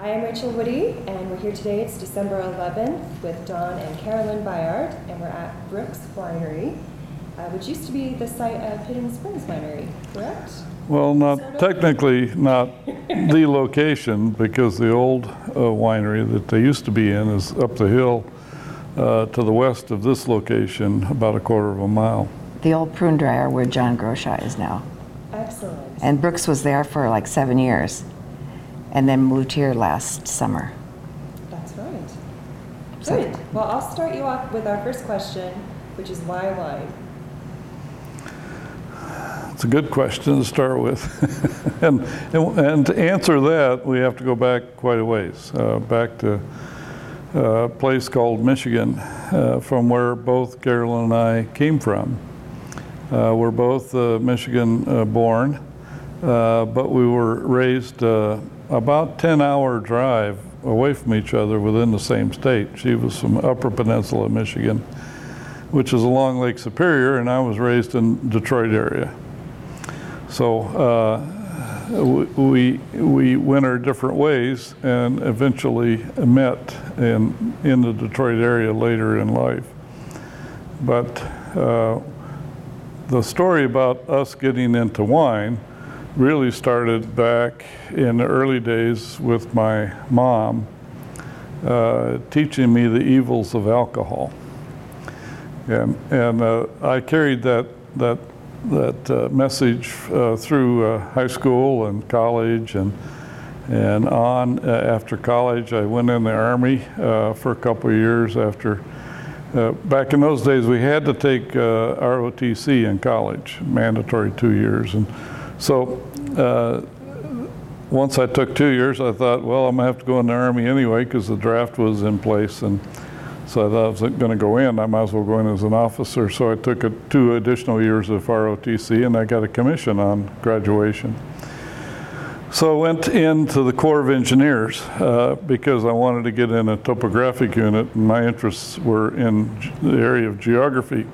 I am Rachael Woody, and we're here today. It's December 11th with Don and Carolyn Byard, and we're at Brooks Winery, uh, which used to be the site of Hidden Springs Winery, correct? Well, not Sort of. technically not the location because the old uh, winery that they used to be in is up the hill uh, to the west of this location, about a quarter of a mile. the old prune dryer where John Grosha is now. Excellent. And Brooks was there for like seven years and then moved here last summer. That's right. So- Good. Well, I'll start you off with our first question, which is why wine? It's a good question to start with. and, and, and to answer that, we have to go back quite a ways, uh, back to a place called Michigan, uh, from where both Carolyn and I came from. Uh, we're both uh, Michigan uh, born, uh, but we were raised uh, about 10 hour drive away from each other within the same state. She was from Upper Peninsula, Michigan, which is along Lake Superior, and I was raised in Detroit area. So uh, we, we went our different ways and eventually met in, in the Detroit area later in life. But uh, the story about us getting into wine really started back in the early days with my mom uh, teaching me the evils of alcohol. And, and uh, I carried that, that, that uh, message uh, through uh, high school and college and, and on. Uh, after college, I went in the Army for a couple of years after. Uh, back in those days, we had to take uh, ROTC in college, mandatory two years. And so uh, once I took two years, I thought, well, I'm gonna have to go in the Army anyway because the draft was in place. And so I thought I was going to go in. I might as well go in as an officer. So I took a, two additional years of ROTC and I got a commission on graduation. So I went into the Corps of Engineers uh, because I wanted to get in a topographic unit, and my interests were in the area of geography,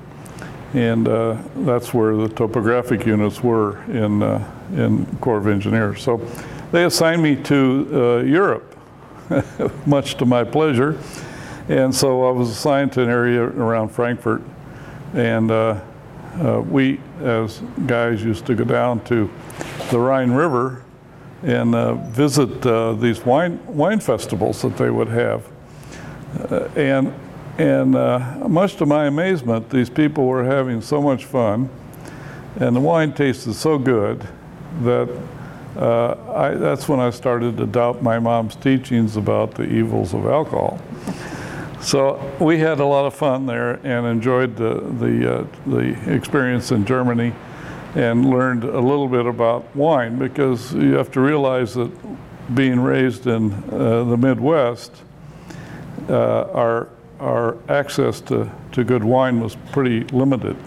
and uh, that's where the topographic units were in uh, in Corps of Engineers. So they assigned me to uh, Europe, much to my pleasure, and so I was assigned to an area around Frankfurt, and uh, uh, we, as guys, used to go down to the Rhine River and uh, visit uh, these wine wine festivals that they would have. Uh, and and uh, much to my amazement, these people were having so much fun, and the wine tasted so good that uh, I, that's when I started to doubt my mom's teachings about the evils of alcohol. So we had a lot of fun there and enjoyed the the, uh, the experience in Germany, and learned a little bit about wine because you have to realize that being raised in uh, the Midwest, uh, our our access to, to good wine was pretty limited,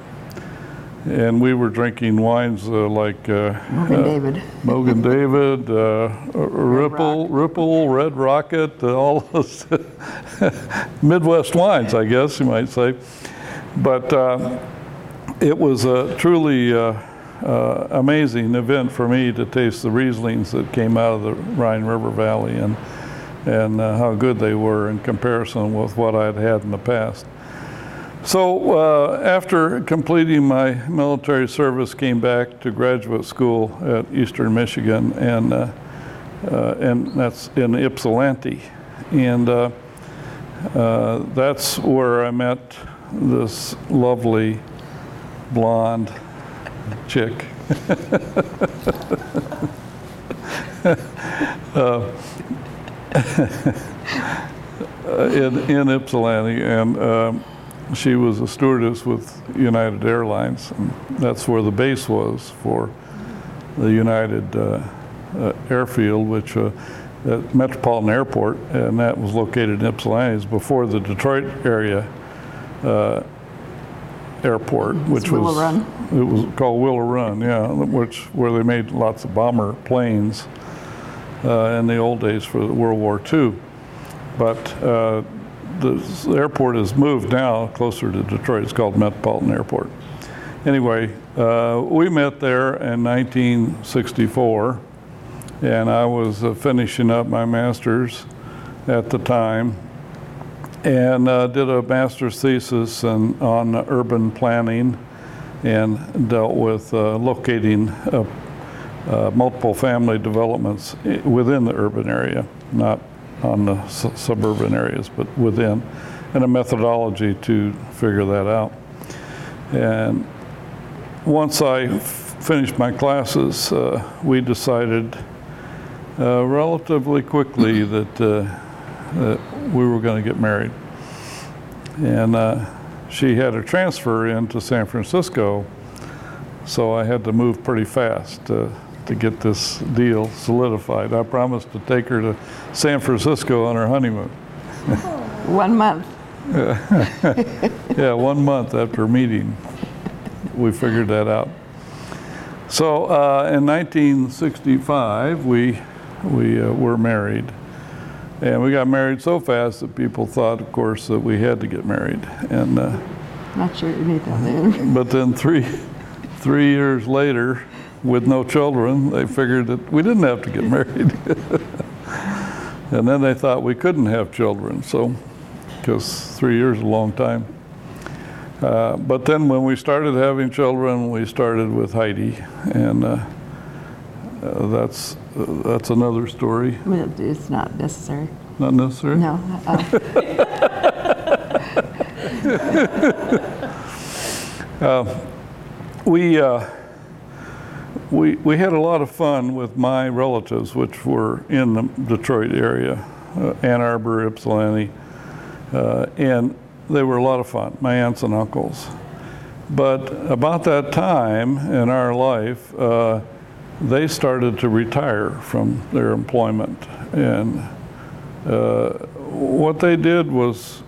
and we were drinking wines uh, like. Uh, Morgan uh, David. Mogen David, uh, Ripple, Ripple, Red Rocket, uh, all those Midwest wines, I guess you might say. But uh, it was a truly uh, uh, amazing event for me to taste the Rieslings that came out of the Rhine River Valley and and uh, how good they were in comparison with what I'd had in the past. So uh, after completing my military service, came back to graduate school at Eastern Michigan, and uh, uh, and that's in Ypsilanti, and uh, uh, that's where I met this lovely blonde chick. In, in Ypsilanti, and um, she was a stewardess with United Airlines, and that's where the base was for the United uh, uh, airfield, which uh, at Metropolitan Airport, and that was located in Ypsilanti, It's before the Detroit area uh, airport, which was Run. it was called Willow Run, yeah, which where they made lots of bomber planes in the old days for World War II. But uh, the airport has moved now closer to Detroit. It's called Metropolitan Airport. Anyway, uh, we met there in 1964, and I was uh, finishing up my master's at the time and uh, did a master's thesis on, on urban planning and dealt with uh, locating uh, uh, multiple family developments within the urban area, not on the su- suburban areas, but within, and a methodology to figure that out. And once I f- finished my classes, uh, we decided uh, relatively quickly that, uh, that we were going to get married. And uh, she had a transfer into San Francisco, so I had to move pretty fast to, to get this deal solidified. I promised to take her to San Francisco on her honeymoon. One month. Yeah, one month after meeting, we figured that out. So uh, in 1965, we, we uh, were married. And we got married so fast that people thought, of course, that we had to get married. And, uh, Not sure you need that but then three, three years later, with no children, they figured that we didn't have to get married. and then they thought we couldn't have children, so, because three years is a long time. Uh, but then when we started having children, we started with Heidi, and uh, uh, that's, uh, that's another story. Well, It's not necessary. Not necessary? No. uh, We, uh, we, we had a lot of fun with my relatives, which were in the Detroit area, uh, Ann Arbor, Ypsilanti, uh, and they were a lot of fun, my aunts and uncles. But about that time in our life, uh, they started to retire from their employment. And uh, what they did was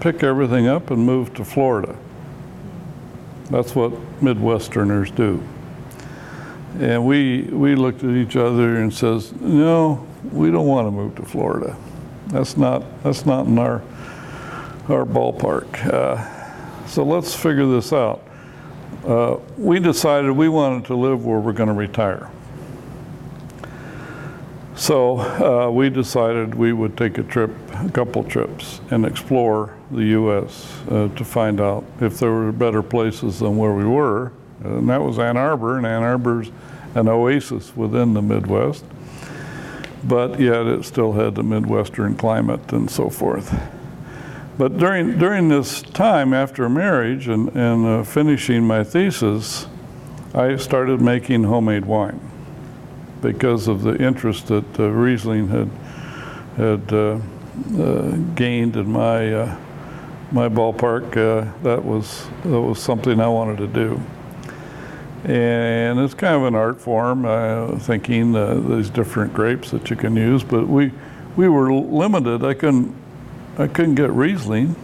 pick everything up and move to Florida. That's what Midwesterners do. And we, we looked at each other and says, no, we don't want to move to Florida. That's not, that's not in our, our ballpark. Uh, so let's figure this out. Uh, we decided we wanted to live where we're going to retire. So uh, we decided we would take a trip, a couple trips, and explore the U.S. Uh, to find out if there were better places than where we were. And that was Ann Arbor, and Ann Arbor's an oasis within the Midwest. But yet it still had the Midwestern climate and so forth. But during, during this time after marriage and, and uh, finishing my thesis, I started making homemade wine because of the interest that uh, Riesling had had uh, uh, gained in my uh, my ballpark. Uh, that was that was something I wanted to do, and it's kind of an art form. Uh, thinking uh, these different grapes that you can use, but we we were limited. I couldn't I couldn't get Riesling,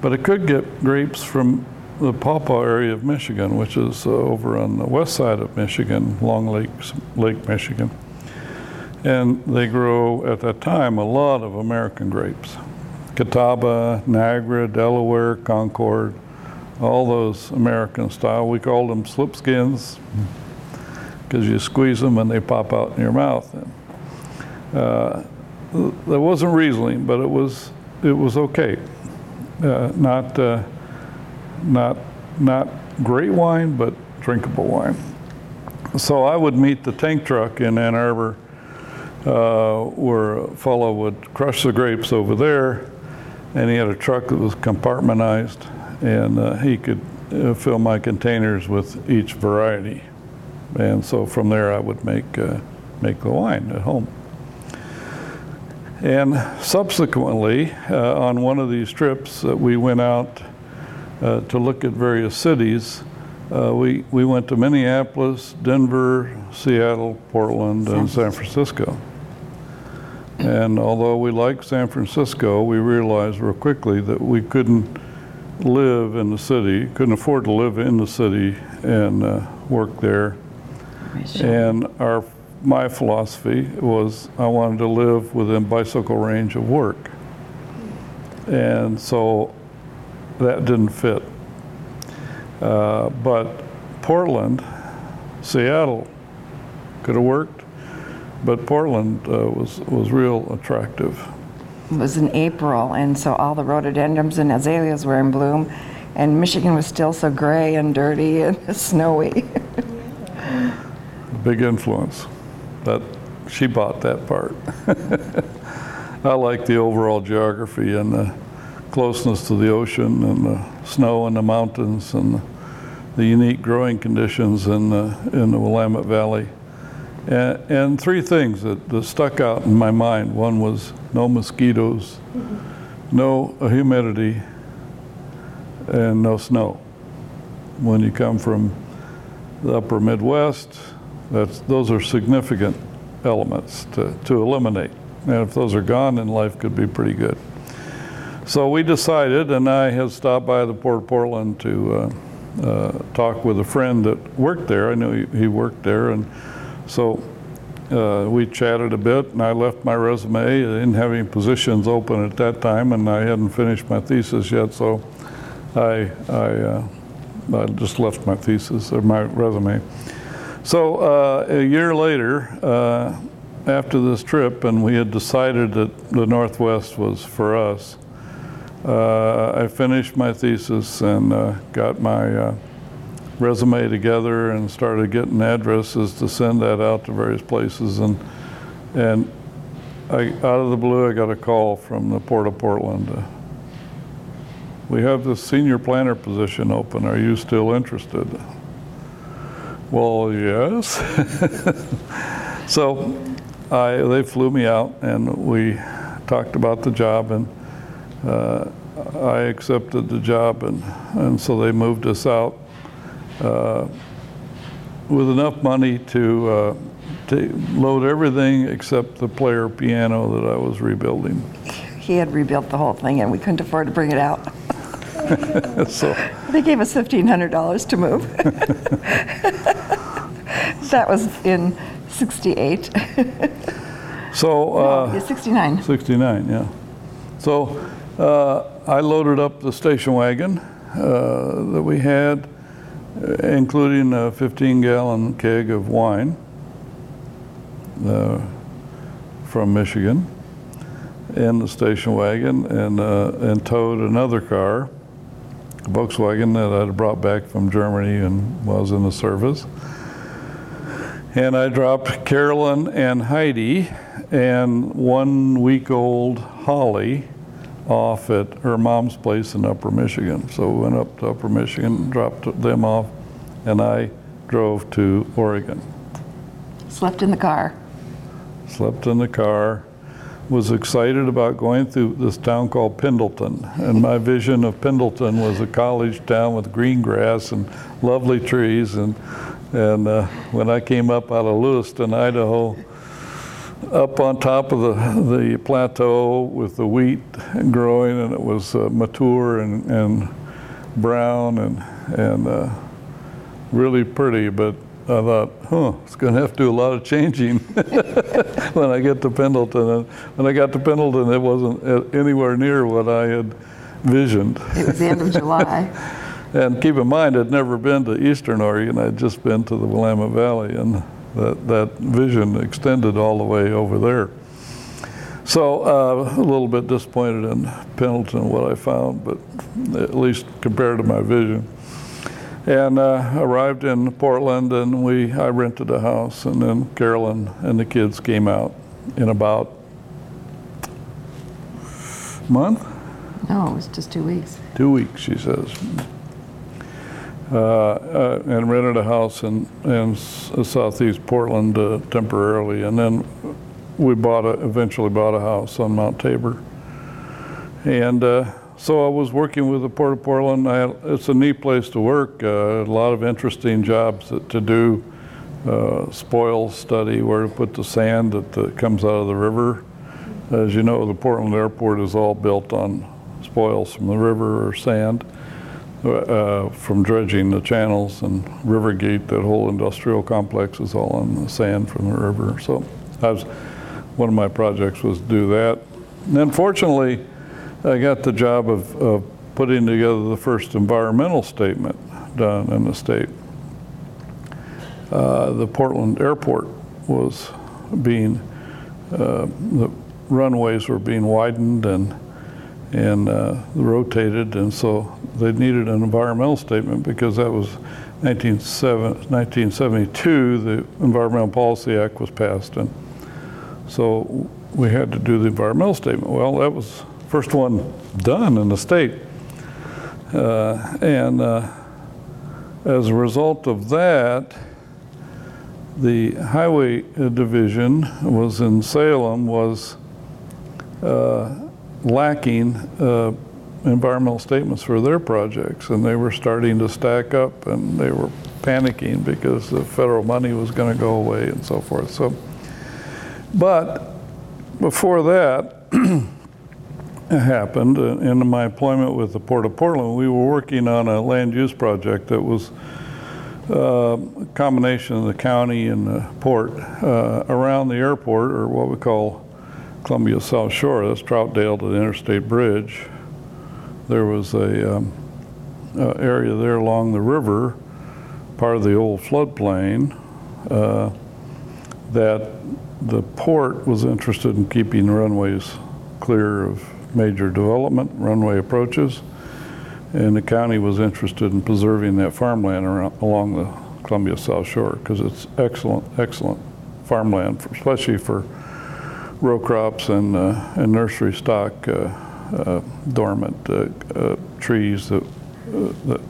but I could get grapes from the Pawpaw area of Michigan, which is uh, over on the west side of Michigan, Long Lake, Lake Michigan. And they grow at that time a lot of American grapes. Catawba, Niagara, Delaware, Concord, all those American style. We called them slipskins because you squeeze them and they pop out in your mouth. And, uh, there wasn't Riesling, but it was it was okay. Uh, not uh, not not great wine, but drinkable wine. So I would meet the tank truck in Ann Arbor, uh, where a fellow would crush the grapes over there, and he had a truck that was compartmentalized, and uh, he could uh, fill my containers with each variety, and so from there I would make uh, make the wine at home. And subsequently, uh, on one of these trips that we went out uh, to look at various cities, uh, we, we went to Minneapolis, Denver, Seattle, Portland, and San Francisco. And although we liked San Francisco, we realized real quickly that we couldn't live in the city, couldn't afford to live in the city and uh, work there. And our, my philosophy was I wanted to live within bicycle range of work. And so that didn't fit. Uh, but Portland, Seattle could have worked, but Portland uh, was, was real attractive. Was in April, and so all the rhododendrons and azaleas were in bloom, and Michigan was still so gray and dirty and snowy. Big influence. That she bought that part. I like the overall geography and the closeness to the ocean and the snow and the mountains and the unique growing conditions in the, in the Willamette Valley. And, and three things that, that stuck out in my mind. One was no mosquitoes, no humidity, and no snow. When you come from the upper Midwest, those are significant elements to, to eliminate. And if those are gone, then life could be pretty good. So we decided, and I had stopped by the Port of Portland to uh, uh, talk with a friend that worked there. I knew he, he worked there, and so uh, we chatted a bit, and I left my resume. I didn't have any positions open at that time, and I hadn't finished my thesis yet, so I, I, uh, I just left my thesis or my resume. So uh, a year later, uh, after this trip, and we had decided that the Northwest was for us, uh, I finished my thesis and uh, got my resume together and started getting addresses to send that out to various places. And, and I, out of the blue, I got a call from the Port of Portland. Uh, we have this senior planner position open. Are you still interested? Well, yes. so I, they flew me out and we talked about the job and uh, I accepted the job and, and so they moved us out with enough money to, uh, to load everything except the player piano that I was rebuilding. he had rebuilt the whole thing, and we couldn't afford to bring it out. so They gave us $1,500 to move. that was in 68. so uh, yeah, 69. 69, yeah. So uh, I loaded up the station wagon uh, that we had, uh, including a 15 gallon keg of wine uh, from Michigan, in the station wagon, and, uh, and towed another car, a Volkswagen that I'd brought back from Germany and was in the service. And I dropped Carolyn and Heidi and one week old Holly off at her mom's place in Upper Michigan. So we went up to Upper Michigan, dropped them off, and I drove to Oregon. Slept in the car. Slept in the car, was excited about going through this town called Pendleton. And my vision of Pendleton was a college town with green grass and lovely trees. And, and uh, when I came up out of Lewiston, Idaho, up on top of the, the plateau with the wheat growing, and it was uh, mature and, and brown and, and uh, really pretty. But I thought, huh, it's going to have to do a lot of changing when I get to Pendleton. And when I got to Pendleton, it wasn't uh, anywhere near what I had visioned. It was the end of July. And keep in mind, I'd never been to Eastern Oregon. I'd just been to the Willamette Valley, and that, that vision extended all the way over there. So uh, a little bit disappointed in Pendleton, what I found, but at least compared to my vision. And uh, arrived in Portland, and we I rented a house, and then Carolyn and the kids came out in about a month, No, it was just two weeks. two weeks, she says. Uh, uh, and rented a house in, in southeast Portland uh, temporarily, and then we bought a, eventually bought a house on Mount Tabor. And uh, so I was working with the Port of Portland. It's a neat place to work. Uh, a lot of interesting jobs that, to do. Uh, spoil study, where to put the sand that uh, comes out of the river, As you know, the Portland Airport is all built on spoils from the river or sand uh, from dredging the channels and Rivergate, that whole industrial complex is all on the sand from the river. So I was, one of my projects was to do that. And then fortunately, I got the job of, of putting together the first environmental statement done in the state. Uh, the Portland Airport was being, uh, the runways were being widened and and uh, rotated, and so they needed an environmental statement because that was 1972. The Environmental Policy Act was passed, and so we had to do the environmental statement. Well, that was first one done in the state, uh, and uh, as a result of that, the highway division was in Salem was uh, lacking uh, environmental statements for their projects, and they were starting to stack up, and they were panicking because the federal money was going to go away and so forth. So, but before that happened, uh, in my employment with the Port of Portland, we were working on a land use project that was uh, a combination of the county and the port uh, around the airport, or what we call Columbia South Shore, that's Troutdale to the Interstate Bridge. There was a um, uh, area there along the river, part of the old floodplain, uh, that the port was interested in keeping runways clear of major development, runway approaches, and the county was interested in preserving that farmland around, along the Columbia South Shore because it's excellent, excellent farmland, for, especially for row crops and, uh, and nursery stock uh, dormant trees that, that,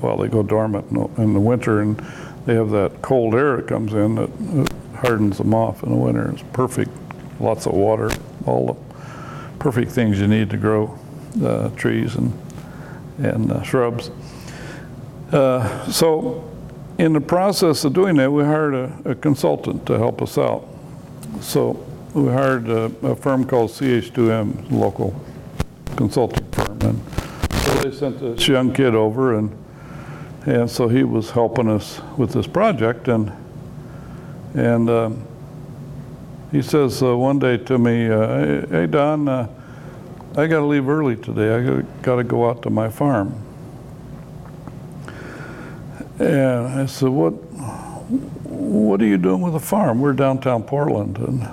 well, they go dormant in the winter and they have that cold air that comes in that hardens them off in the winter. It's perfect, lots of water, all the perfect things you need to grow uh, trees and, and uh, shrubs. Uh, so in the process of doing that, we hired a, a consultant to help us out. So we hired a, a firm called CH2M, local consulting firm, and so they sent this young kid over, and and so he was helping us with this project, and and um, he says uh, one day to me, uh, hey, Don, uh, I got to leave early today. I got to go out to my farm. And I said, what? What are you doing with a farm? We're downtown Portland, and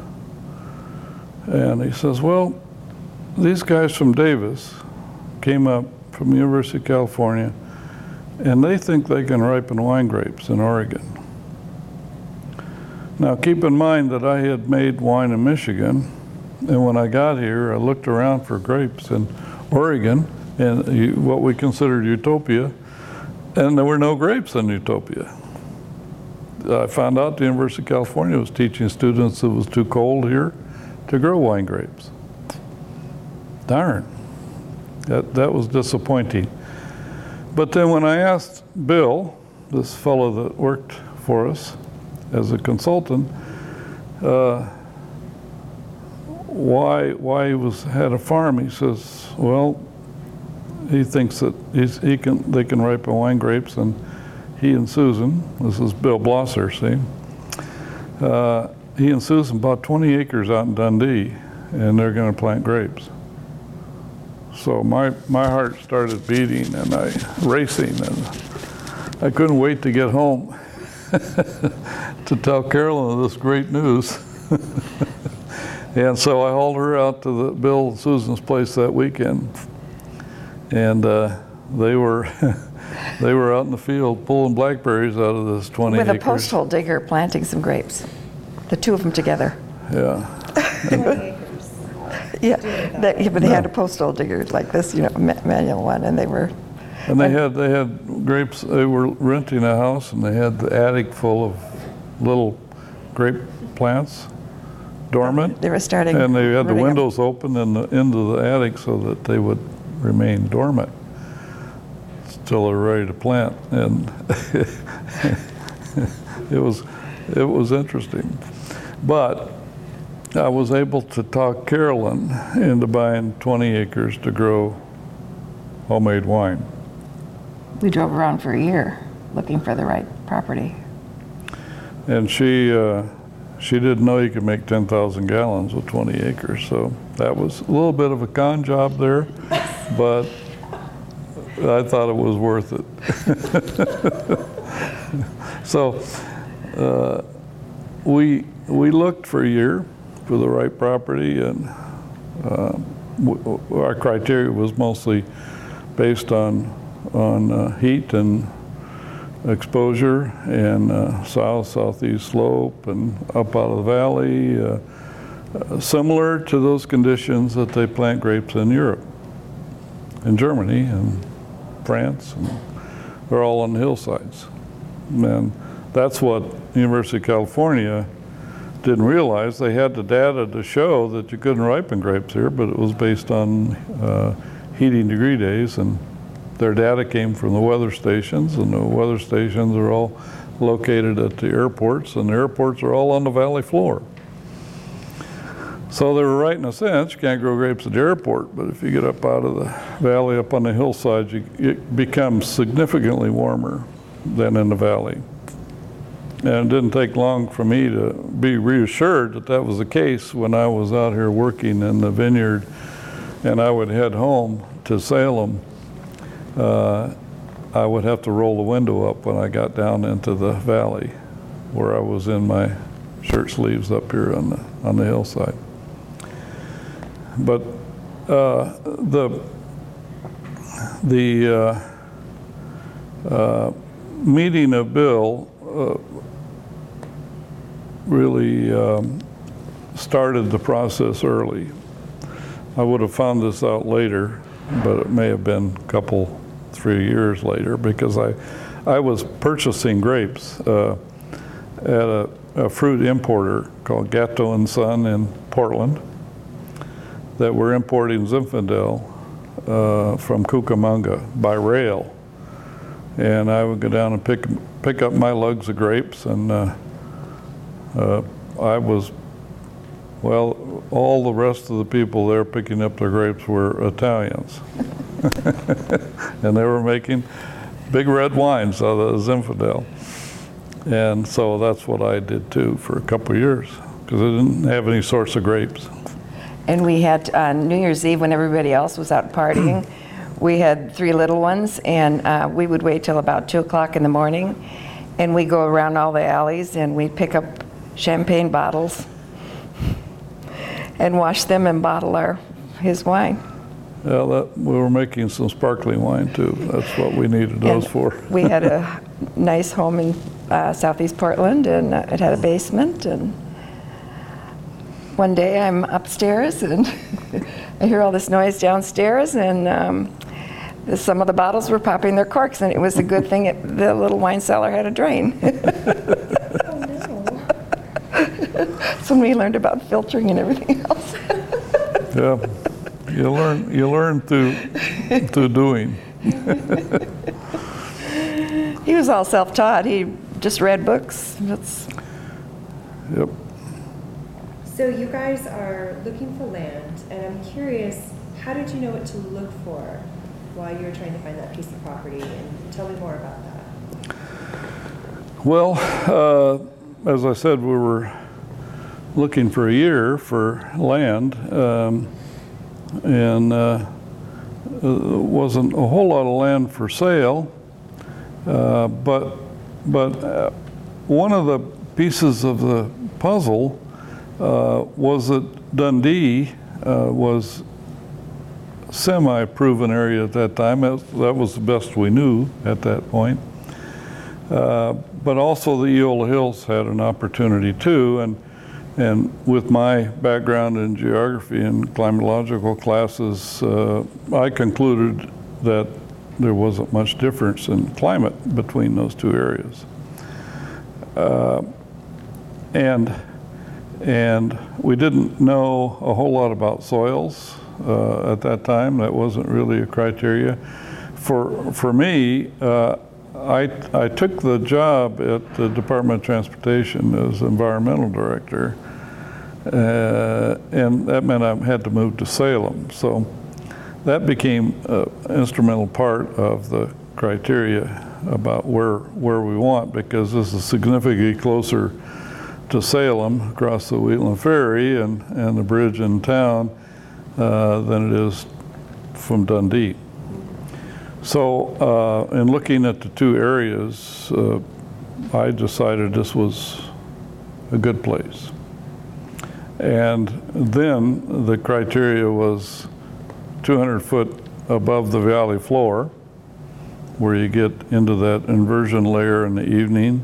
and he says, well, these guys from Davis came up from the University of California, and they think they can ripen wine grapes in Oregon. Now, keep in mind that I had made wine in Michigan, and when I got here, I looked around for grapes in Oregon, and what we considered utopia, and there were no grapes in utopia. I found out the University of California was teaching students it was too cold here to grow wine grapes. Darn, that, that was disappointing. But then when I asked Bill, this fellow that worked for us as a consultant, uh, why why he was had a farm, he says, well, he thinks that he can they can ripen wine grapes, and he and Susan, this is Bill Blosser, see, uh, he and Susan bought 20 acres out in Dundee, and they're going to plant grapes. So my, my heart started beating and I racing, and I couldn't wait to get home to tell Carolyn this great news. and so I hauled her out to the Bill and Susan's place that weekend, and uh, they were. they were out in the field pulling blackberries out of this 20 with acres. a post hole digger planting some grapes the two of them together. Yeah. yeah, they, yeah, but they had a postal digger like this, you know, manual one, and they were. And they had they had grapes. They were renting a house, and they had the attic full of little grape plants, dormant. They were starting. And they had the windows open in the into the attic so that they would remain dormant till they're ready to plant. And it was it was interesting. But I was able to talk Carolyn into buying 20 acres to grow homemade wine. We drove around for a year looking for the right property. And she, uh, she didn't know you could make 10,000 gallons with 20 acres. So that was a little bit of a con job there, but I thought it was worth it. so uh, we, we looked for a year for the right property, and uh, w- our criteria was mostly based on, on uh, heat and exposure and uh, south, southeast slope and up out of the valley, uh, uh, similar to those conditions that they plant grapes in Europe, in Germany and France, and they're all on the hillsides. And that's what University of California didn't realize. They had the data to show that you couldn't ripen grapes here, but it was based on uh, heating degree days and their data came from the weather stations, and the weather stations are all located at the airports, and the airports are all on the valley floor. So they were right in a sense. You can't grow grapes at the airport, but if you get up out of the valley, up on the hillside, you, it becomes significantly warmer than in the valley. And it didn't take long for me to be reassured that that was the case when I was out here working in the vineyard, and I would head home to Salem uh, I would have to roll the window up when I got down into the valley where I was in my shirt sleeves up here on the, on the hillside. But uh, the, the uh, uh, meeting of Bill uh, really um, started the process early. I would have found this out later, but it may have been a couple three years later because I, I was purchasing grapes uh, at a, a, fruit importer called Gatto and Son in Portland that were importing Zinfandel uh, from Cucamonga by rail. And I would go down and pick, pick up my lugs of grapes and uh, uh I was well, all the rest of the people there picking up their grapes were Italians. and they were making big red wines out of Zinfandel. And so that's what I did too for a couple of years because I didn't have any source of grapes. And we had uh, New Year's Eve when everybody else was out partying. we had three little ones, and uh, we would wait till about two o'clock in the morning, and we go around all the alleys and we pick up champagne bottles and wash them and bottle our his wine. Yeah, that, we were making some sparkling wine too. That's what we needed those And for. we had a nice home in uh, southeast Portland, and uh, it had a basement. And one day I'm upstairs, and I hear all this noise downstairs, and um, some of the bottles were popping their corks, and it was a good thing it, the little wine cellar had a drain. No. That's when we learned about filtering and everything else. Yeah, you learn you learn through through doing. he was all self-taught. He just read books. That's Yep. So you guys are looking for land, and I'm curious, how did you know what to look for while you were trying to find that piece of property? And tell me more about that. Well, uh, as I said, we were looking for a year for land, um, and uh, uh, wasn't a whole lot of land for sale. Uh, but but uh, one of the pieces of the puzzle uh, was that Dundee uh, was semi-proven area at that time. That, was the best we knew at that point. But also the Eola Hills had an opportunity too, and and with my background in geography and climatological classes, uh, I concluded that there wasn't much difference in climate between those two areas. Uh, and and we didn't know a whole lot about soils uh, at that time. That wasn't really a criteria. For for me, uh, I, I took the job at the Department of Transportation as environmental director, uh, and that meant I had to move to Salem. So that became an instrumental part of the criteria about where where we want because this is significantly closer to Salem across the Wheatland Ferry and, and the bridge in town uh, than it is from Dundee. So, uh, in looking at the two areas, uh, I decided this was a good place. And then the criteria was 200 foot above the valley floor, where you get into that inversion layer in the evening.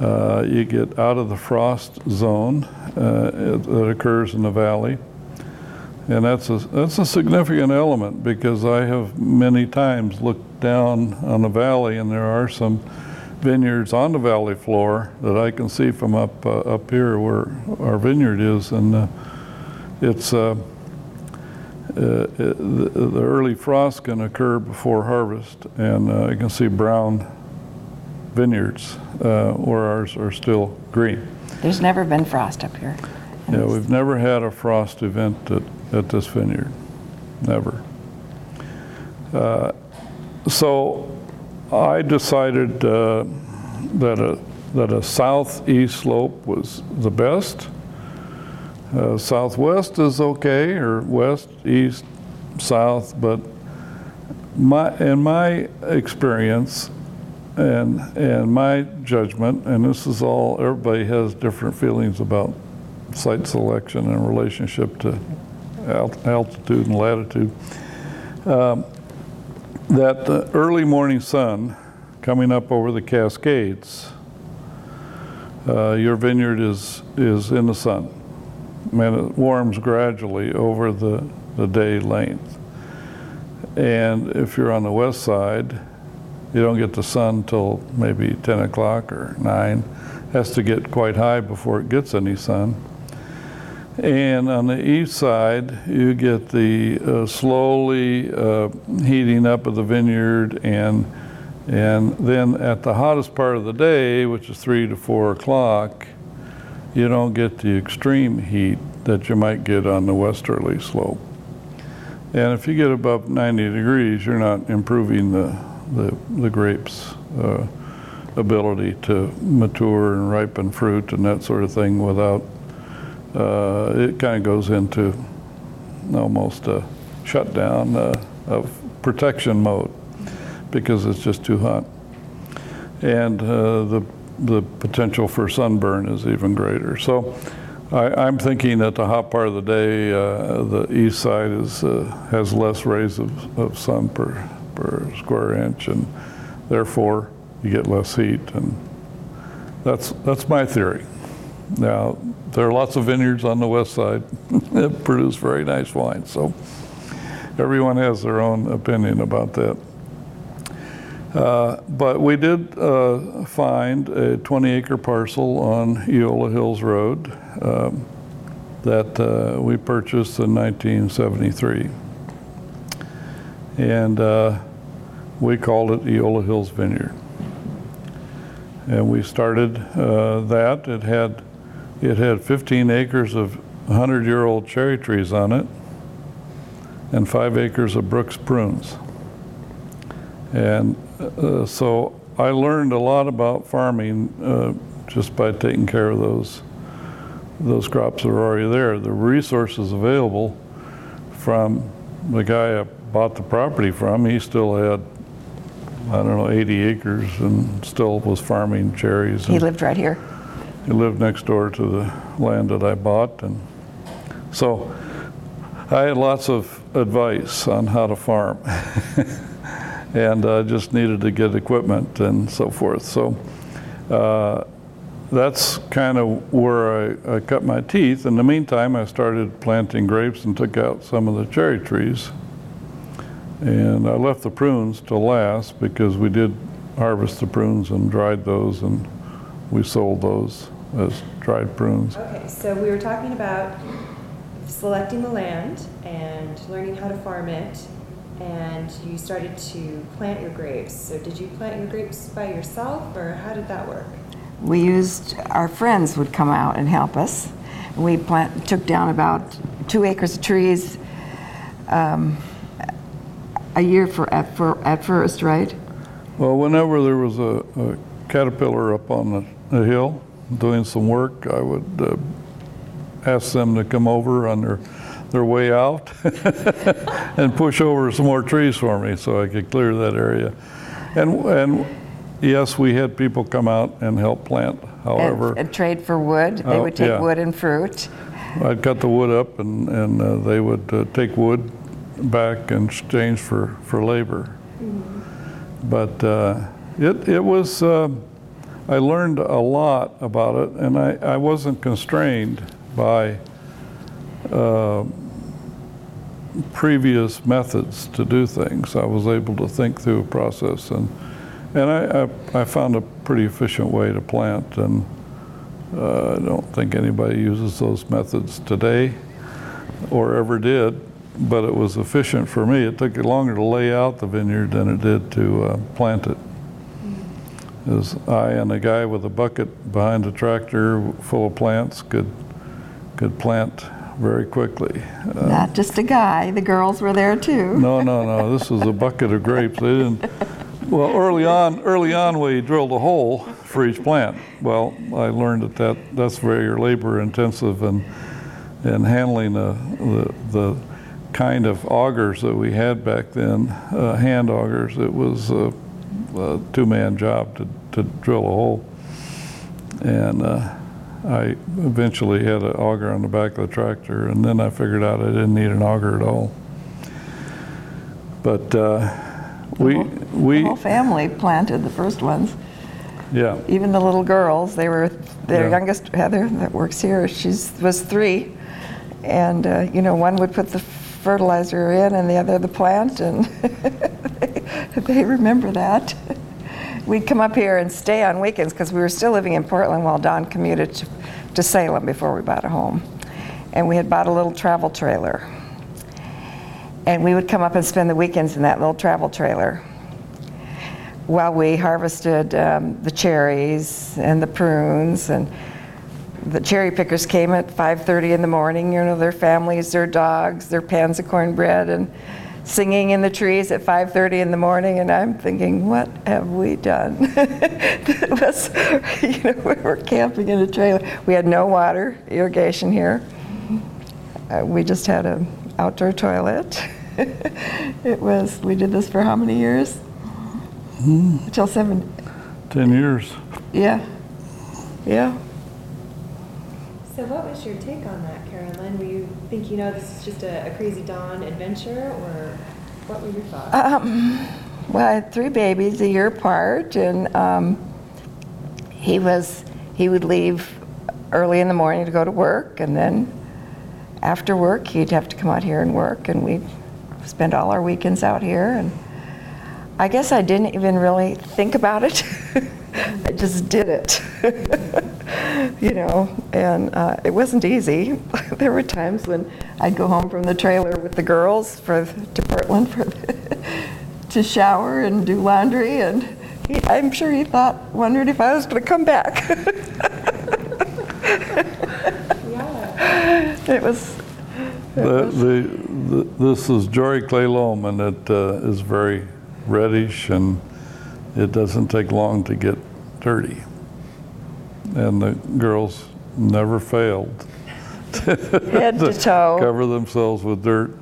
Uh, you get out of the frost zone uh, that occurs in the valley. And that's a, that's a significant element because I have many times looked down on the valley and there are some vineyards on the valley floor that I can see from up uh, up here where our vineyard is, and uh, it's uh, uh the, the, early frost can occur before harvest, and uh, you can see brown vineyards uh, where ours are still green. There's never been frost up here. Yeah, we've never had a frost event at, at this vineyard, never. so I decided uh, that a that a southeast slope was the best. Uh, southwest is okay, or west, east, south, but my in my experience and and my judgment, and this is all everybody has different feelings about site selection in relationship to altitude and latitude. Um, that the early morning sun coming up over the Cascades, uh, your vineyard is, is in the sun. And it warms gradually over the, the day length. And if you're on the west side, you don't get the sun till maybe 10 o'clock or 9. It has to get quite high before it gets any sun. And on the east side, you get the uh, slowly uh, heating up of the vineyard, and and then at the hottest part of the day, which is three to four o'clock, you don't get the extreme heat that you might get on the westerly slope. And if you get above 90 degrees, you're not improving the the, the grapes' uh, ability to mature and ripen fruit and that sort of thing without uh, it kind of goes into almost a shutdown uh, of protection mode because it's just too hot. And uh, the, the potential for sunburn is even greater. So I, am thinking that the hot part of the day, uh, the east side is, uh, has less rays of, of sun per, per square inch, and therefore you get less heat. And that's, that's my theory. Now, there are lots of vineyards on the west side that produce very nice wine. So everyone has their own opinion about that. Uh, but we did uh, find a 20 acre parcel on Eola Hills Road um, that uh, we purchased in 1973. And uh, we called it Eola Hills Vineyard. And we started uh, that. It had it had 15 acres of 100 year old cherry trees on it and five acres of Brooks prunes. And uh, so I learned a lot about farming uh, just by taking care of those those crops that were already there. The resources available from the guy I bought the property from, he still had I don't know 80 acres and still was farming cherries. He lived right here. He lived next door to the land that I bought, and so I had lots of advice on how to farm, and I uh, just needed to get equipment and so forth. So uh, that's kind of where I, I, cut my teeth. In the meantime, I started planting grapes and took out some of the cherry trees. And I left the prunes to last because we did harvest the prunes and dried those and we sold those as dried prunes. Okay, so we were talking about selecting the land and learning how to farm it, and you started to plant your grapes. So did you plant your grapes by yourself, or how did that work? We used, our friends would come out and help us. We plant, took down about two acres of trees um, a year for at, for, at first, right? Well, whenever there was a, a caterpillar up on the, the hill doing some work, I would uh, ask them to come over on their, their way out and push over some more trees for me so I could clear that area. And, and yes, we had people come out and help plant. However, And trade for wood. They Oh, would take yeah. wood and fruit. I'd cut the wood up and, and uh, they would uh, take wood back in exchange for, for labor. But uh, it, it was, uh, I learned a lot about it and I, I wasn't constrained by uh, previous methods to do things. I was able to think through a process and, and I, I, I found a pretty efficient way to plant and uh, I don't think anybody uses those methods today or ever did, but it was efficient for me. It took longer to lay out the vineyard than it did to uh, plant it. As I and a guy with a bucket behind a tractor full of plants could could plant very quickly. Uh, Not just a guy, the girls were there too. no, no, no. This was a bucket of grapes. They didn't. Well, early on, early on, we drilled a hole for each plant. Well, I learned that, that that's very labor intensive and and handling the, the the kind of augers that we had back then, uh, hand augers. It was a, a two-man job to to drill a hole, and. Uh, I eventually had an auger on the back of the tractor, and then I figured out I didn't need an auger at all. But uh, we, we, The whole family planted the first ones. yeah, Even the little girls, they were, their Yeah. youngest, Heather, that works here, she's, was three. And, uh, you know, one would put the fertilizer in and the other the plant, and they remember that. We'd come up here and stay on weekends because we were still living in Portland while Don commuted to, to Salem before we bought a home. And we had bought a little travel trailer. And we would come up and spend the weekends in that little travel trailer while we harvested um, the cherries and the prunes and the cherry pickers came at 5.30 in the morning you know their families their dogs their pans of cornbread and singing in the trees at 5.30 in the morning and i'm thinking what have we done? Was, you know, we were camping in a trailer. We had no water irrigation here. Uh, we just had an outdoor toilet. It was we did this for how many years? Until seven. 10 years. yeah. Yeah So what was your take on that, Carolyn? Were you thinking, know, this is just a, a crazy Don adventure, or what were your thoughts? Um, well, I had three babies a year apart, and um, he was he would leave early in the morning to go to work, and then after work he'd have to come out here and work, and we'd spend all our weekends out here. And I guess I didn't even really think about it. I just did it, you know, and uh, it wasn't easy. there were times when I'd go home from the trailer with the girls for to Portland for to shower and do laundry, and he, I'm sure he thought, wondered if I was going to come back. yeah. it was. The, the, the, this is Jory clay loam, and it uh, is very reddish, and it doesn't take long to get dirty. And the girls never failed Head to toe. cover themselves with dirt,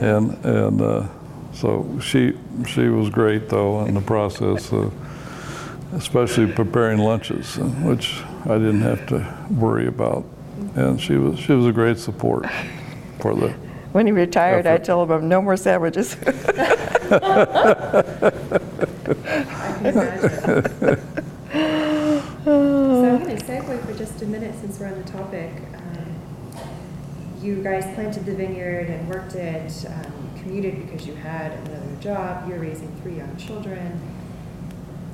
and and uh, so she she was great though in the process, uh, especially preparing lunches, which I didn't have to worry about, and she was she was a great support for the When he retired, I told him no more sandwiches. I can imagine. so Segue for just a minute since we're on the topic. Um, you guys planted the vineyard and worked it, um, commuted because you had another job, you're raising three young children.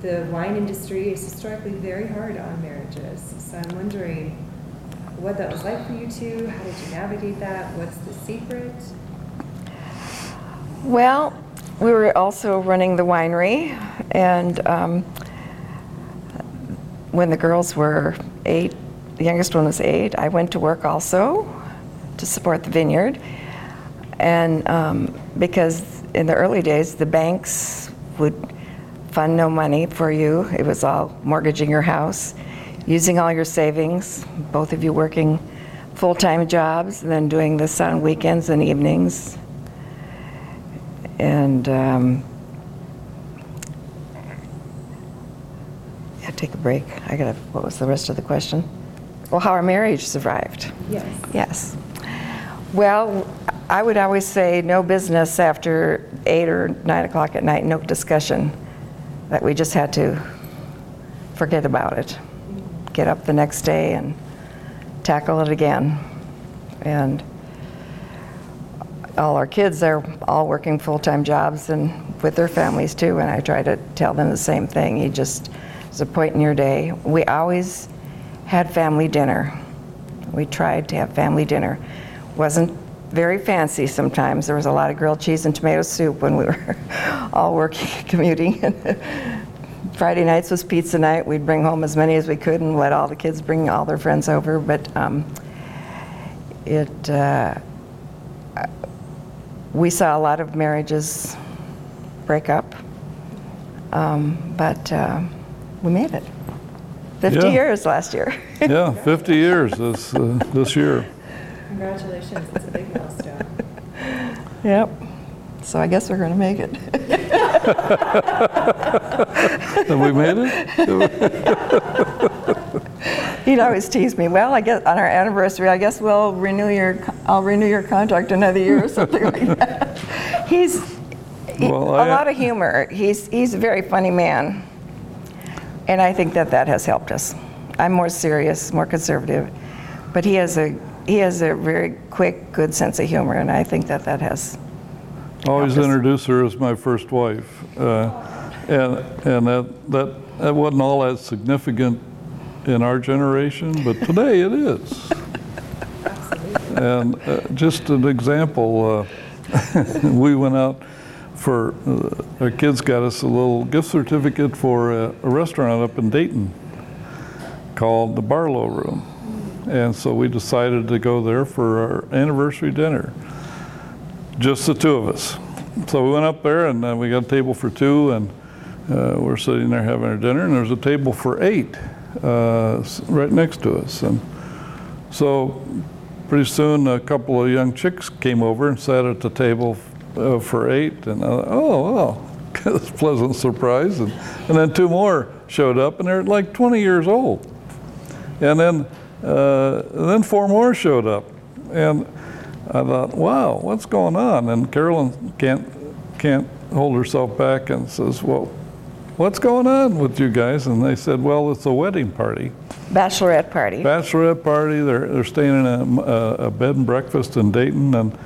The wine industry is historically very hard on marriages, so I'm wondering what that was like for you two. How did you navigate that? What's the secret? Well, we were also running the winery, and um, when the girls were eight, the youngest one was eight. I went to work also to support the vineyard. And um, because in the early days, the banks would fund no money for you, it was all mortgaging your house, using all your savings, both of you working full time jobs, and then doing this on weekends and evenings. And um, take a break. I got what was the rest of the question? Well, how our marriage survived. Yes. Yes. Well, I would always say no business after eight or nine o'clock at night, no discussion. That we just had to forget about it. Get up the next day and tackle it again. And all our kids are all working full-time jobs and with their families too, and I try to tell them the same thing. You just, a point in your day. We always had family dinner. We tried to have family dinner. Wasn't very fancy sometimes. There was a lot of grilled cheese and tomato soup when we were all working, commuting. Friday nights was pizza night. We'd bring home as many as we could and let all the kids bring all their friends over. But um, it, uh, we saw a lot of marriages break up, um, but uh, we made it. 50 Yeah. years last year. Yeah, 50 years this, uh, this year. Congratulations, it's a big milestone. yep. So I guess we're going to make it. Have we made it? He'd always tease me. Well, I guess on our anniversary, I guess we'll renew your. I'll renew your contract another year or something like that. He's he- Well, a I- lot of humor. He's he's a very funny man, and I think that that has helped us. I'm more serious, more conservative, but he has a he has a very quick, good sense of humor, and I think that that has. Always us. introduce her as my first wife. Uh, And, and that, that, that wasn't all that significant in our generation, but today it is. And uh, just an example, uh, we went out for, uh, our kids got us a little gift certificate for a, a restaurant up in Dayton called the Barlow Room. And so we decided to go there for our anniversary dinner just the two of us. So we went up there and uh, we got a table for two, and uh, we're sitting there having our dinner, and there's a table for eight uh, right next to us. And so pretty soon, a couple of young chicks came over and sat at the table uh, for eight, and I thought, oh, that's a pleasant surprise. And, and then two more showed up, and they're like 20 years old. And then, uh, and then four more showed up. And I thought, wow, what's going on? And Carolyn can't, can't hold herself back and says, well, what's going on with you guys? And they said, well, it's a wedding party. Bachelorette party. Bachelorette party, they're, they're staying in a, a, a bed and breakfast in Dayton, and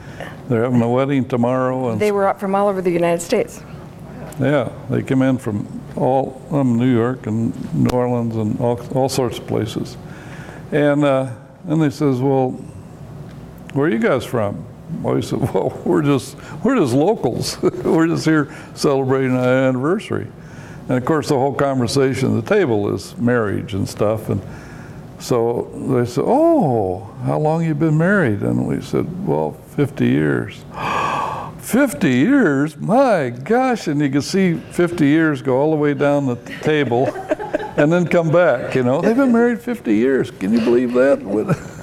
they're having a wedding tomorrow. And They were up from all over the United States. yeah, they come in from all um, New York and New Orleans and all, all sorts of places. And uh, and they says, well, where are you guys from? Well, we said, well, we're just we're just locals. we're just here celebrating our anniversary. And of course, the whole conversation at the table is marriage and stuff. And so they said, oh, how long you been married? And we said, well, 50 years. 50 years? My gosh. And you could see 50 years go all the way down the table and then come back. You know, they've been married 50 years. Can you believe that?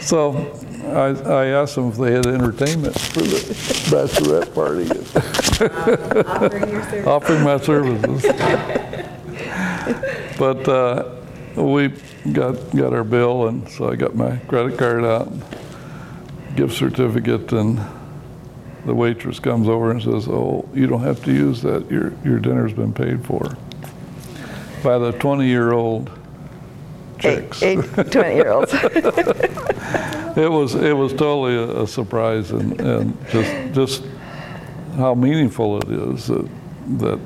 So I, I asked them if they had entertainment for the bachelorette party, Offering offering my services. But uh, we got, got our bill, and so I got my credit card out, gift certificate, and the waitress comes over and says, "Oh, you don't have to use that. Your your dinner's been paid for." By the 20-year-old chicks. Eight, eight 20 year olds. It was it was totally a, a surprise, and, and just just how meaningful it is that that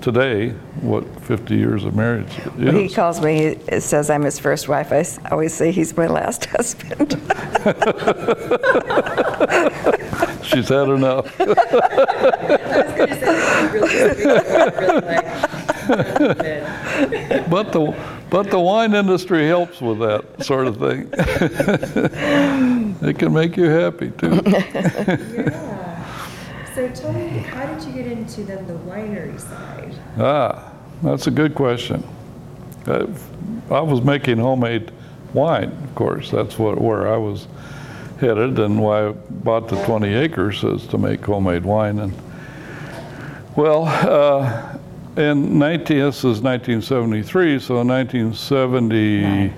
today, what 50 years of marriage is. He calls me, he says I'm his first wife. I always say he's my last husband. She's had enough. I was going to say, really, really really. But but the but the wine industry helps with that sort of thing. it can make you happy too. Yeah. So tell me, how did you get into then the winery side? Ah, that's a good question. Uh, I was making homemade wine, of course. That's what where I was headed, and why I bought the 20 acres is to make homemade wine. And well, uh, in 19 this is 1973, so in 1970,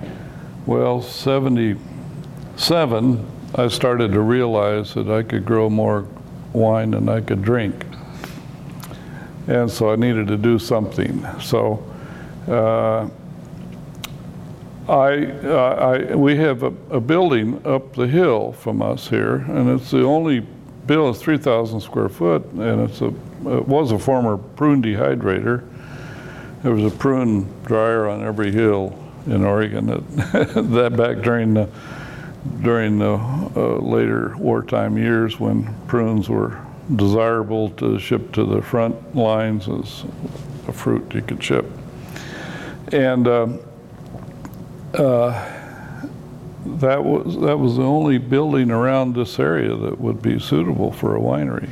well, 77, I started to realize that I could grow more wine than I could drink, and so I needed to do something. So. Uh, I, uh, I, we have a, a building up the hill from us here, and it's the only bill is 3,000 square foot, and it's a, it was a former prune dehydrator. There was a prune dryer on every hill in Oregon that, that back during the, during the uh, later wartime years when prunes were desirable to ship to the front lines as a fruit you could ship. And um, that was that was the only building around this area that would be suitable for a winery.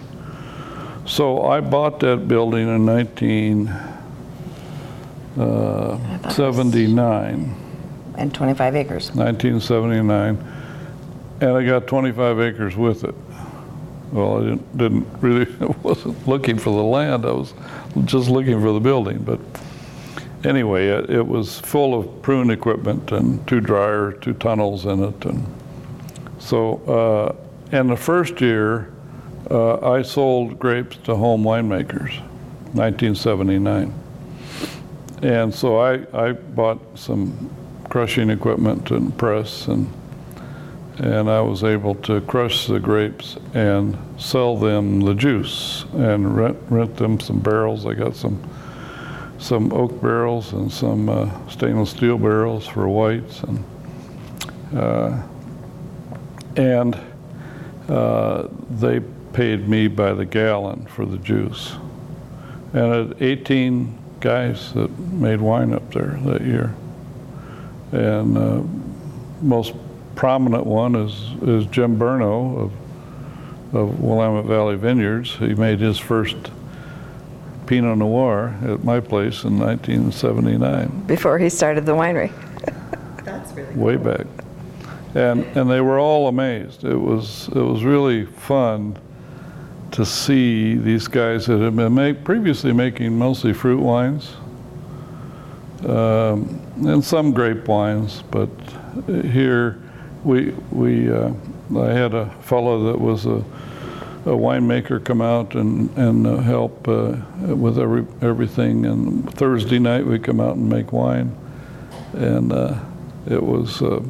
So I bought that building in 1979, And 25 acres. 1979, and I got 25 acres with it. Well, I didn't, didn't really wasn't looking for the land. I was just looking for the building, but anyway, it, it, was full of prune equipment and two dryer, two tunnels in it, and so uh, in the first year, uh, I sold grapes to home winemakers, 1979, and so I I bought some crushing equipment and press and. And I was able to crush the grapes and sell them the juice and rent, rent them some barrels. I got some some oak barrels and some uh, stainless steel barrels for whites and uh, and uh, they paid me by the gallon for the juice and had 18 guys that made wine up there that year and uh, most prominent one is is Jim Bernau of of Willamette Valley Vineyards he made his first Pinot Noir at my place in 1979. Before he started the winery. That's really way back, and and they were all amazed. It was it was really fun to see these guys that had been make, previously making mostly fruit wines um, and some grape wines, but here we we uh, I had a fellow that was a a winemaker come out and, and uh, help uh, with every, everything. And Thursday night we come out and make wine. And uh, it was uh,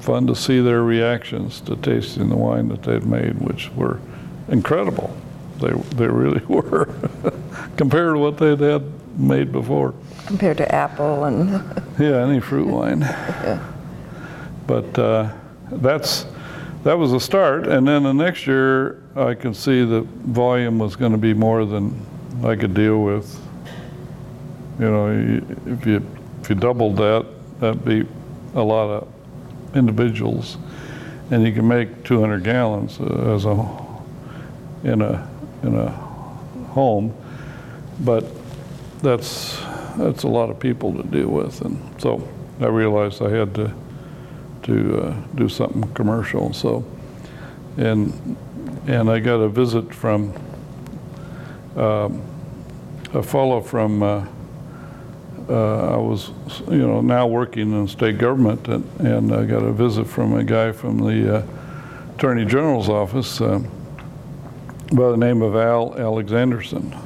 fun to see their reactions to tasting the wine that they'd made, which were incredible. They, they really were compared to what they'd had made before. Compared to apple and. yeah, any fruit wine. yeah. But uh, that's that was a start, and then the next year I could see the volume was going to be more than I could deal with. You know, if you if you doubled that, that'd be a lot of individuals, and you can make 200 gallons uh, as a in a in a home, but that's that's a lot of people to deal with, and so I realized I had to to uh, do something commercial. So, and and I got a visit from um, a fellow from. Uh, uh, I was, you know, now working in state government, and, and I got a visit from a guy from the uh, Attorney General's office uh, by the name of Al Alexanderson,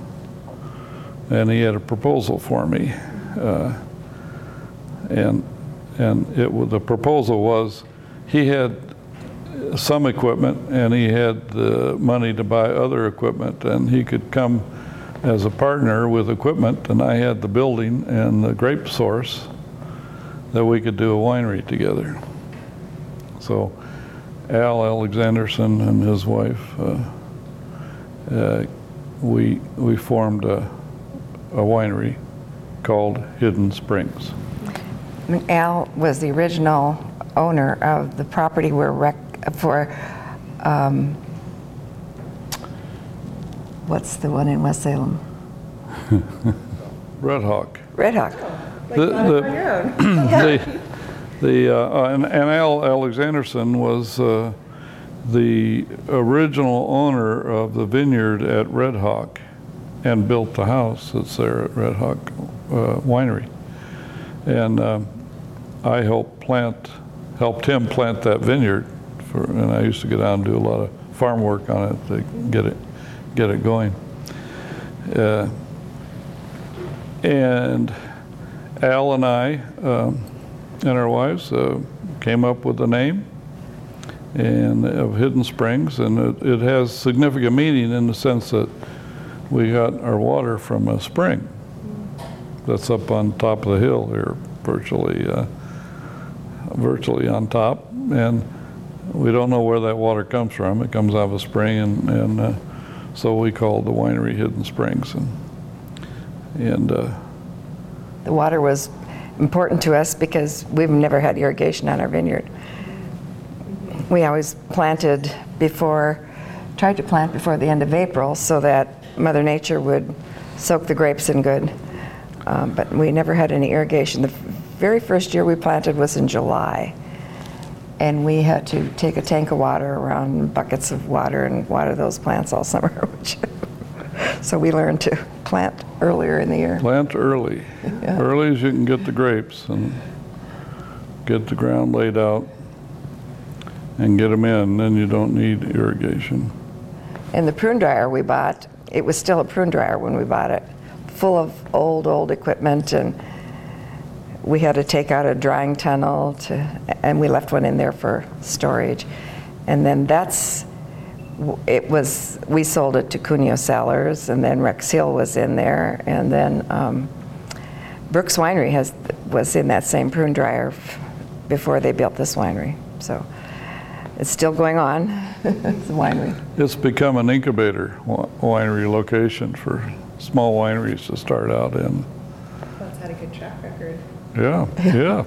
and he had a proposal for me, uh, and and it the proposal was he had some equipment and he had the money to buy other equipment and he could come as a partner with equipment and I had the building and the grape source that we could do a winery together. So Al Alexanderson and his wife, uh, uh, we we formed a, a winery called Hidden Springs. Al was the original owner of the property where rec, for, um, what's the one in West Salem? Red Hawk. Red Hawk. The- you the- it on your own. The, the, uh, and and Al Alexanderson was uh, the original owner of the vineyard at Red Hawk and built the house that's there at Red Hawk uh, Winery. And um, I helped plant, helped him plant that vineyard for, and I used to go down and do a lot of farm work on it to get it, get it going. Uh, And Al and I um, and our wives uh, came up with the name and of Hidden Springs, and it, it has significant meaning in the sense that we got our water from a spring that's up on top of the hill here, virtually, uh, virtually on top, and we don't know where that water comes from. It comes out of a spring, and, and uh, so we called the winery Hidden Springs, and and. Uh, The water was important to us because we've never had irrigation on our vineyard. We always planted before, tried to plant before the end of April so that Mother Nature would soak the grapes in good. Um, but we never had any irrigation. The very first year we planted was in July. And we had to take a tank of water around buckets of water and water those plants all summer. which- so we learned to plant earlier in the year. Plant early, Yeah. early as you can get the grapes and get the ground laid out and get them in, then you don't need irrigation. And the prune dryer we bought, it was still a prune dryer when we bought it, full of old, old equipment, and we had to take out a drying tunnel to, and we left one in there for storage. And then that's, it was, we sold it to Cuneo Cellars, and then Rex Hill was in there, and then um, Brooks Winery has, was in that same prune dryer f- before they built this winery. So it's still going on, it's winery. It's become an incubator wi- winery location for small wineries to start out in. Well, it's had a good track record. Yeah, yeah.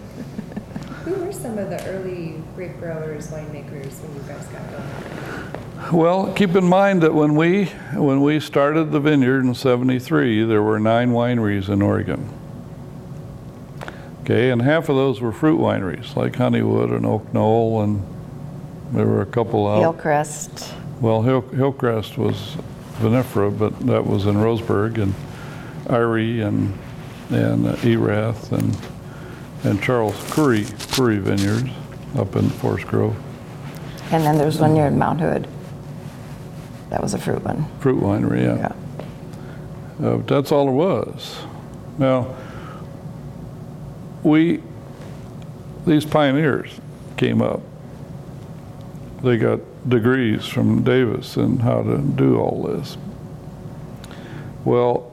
Who were some of the early grape growers, winemakers when you guys got going? Well, keep in mind that when we, when we started the vineyard in 73, there were nine wineries in Oregon. Okay, and half of those were fruit wineries, like Honeywood and Oak Knoll, and there were a couple out. Hillcrest. Well, Hill, Hillcrest was vinifera, but that was in Roseburg, and Eyrie and, and uh, Erath, and, and Charles Coury, Coury Vineyards up in Forest Grove. And then there's one near Mount Hood. That was a fruit one. Fruit winery, yeah. Yeah. Uh, that's all it was. Now, we, these pioneers came up. They got degrees from Davis in how to do all this. Well,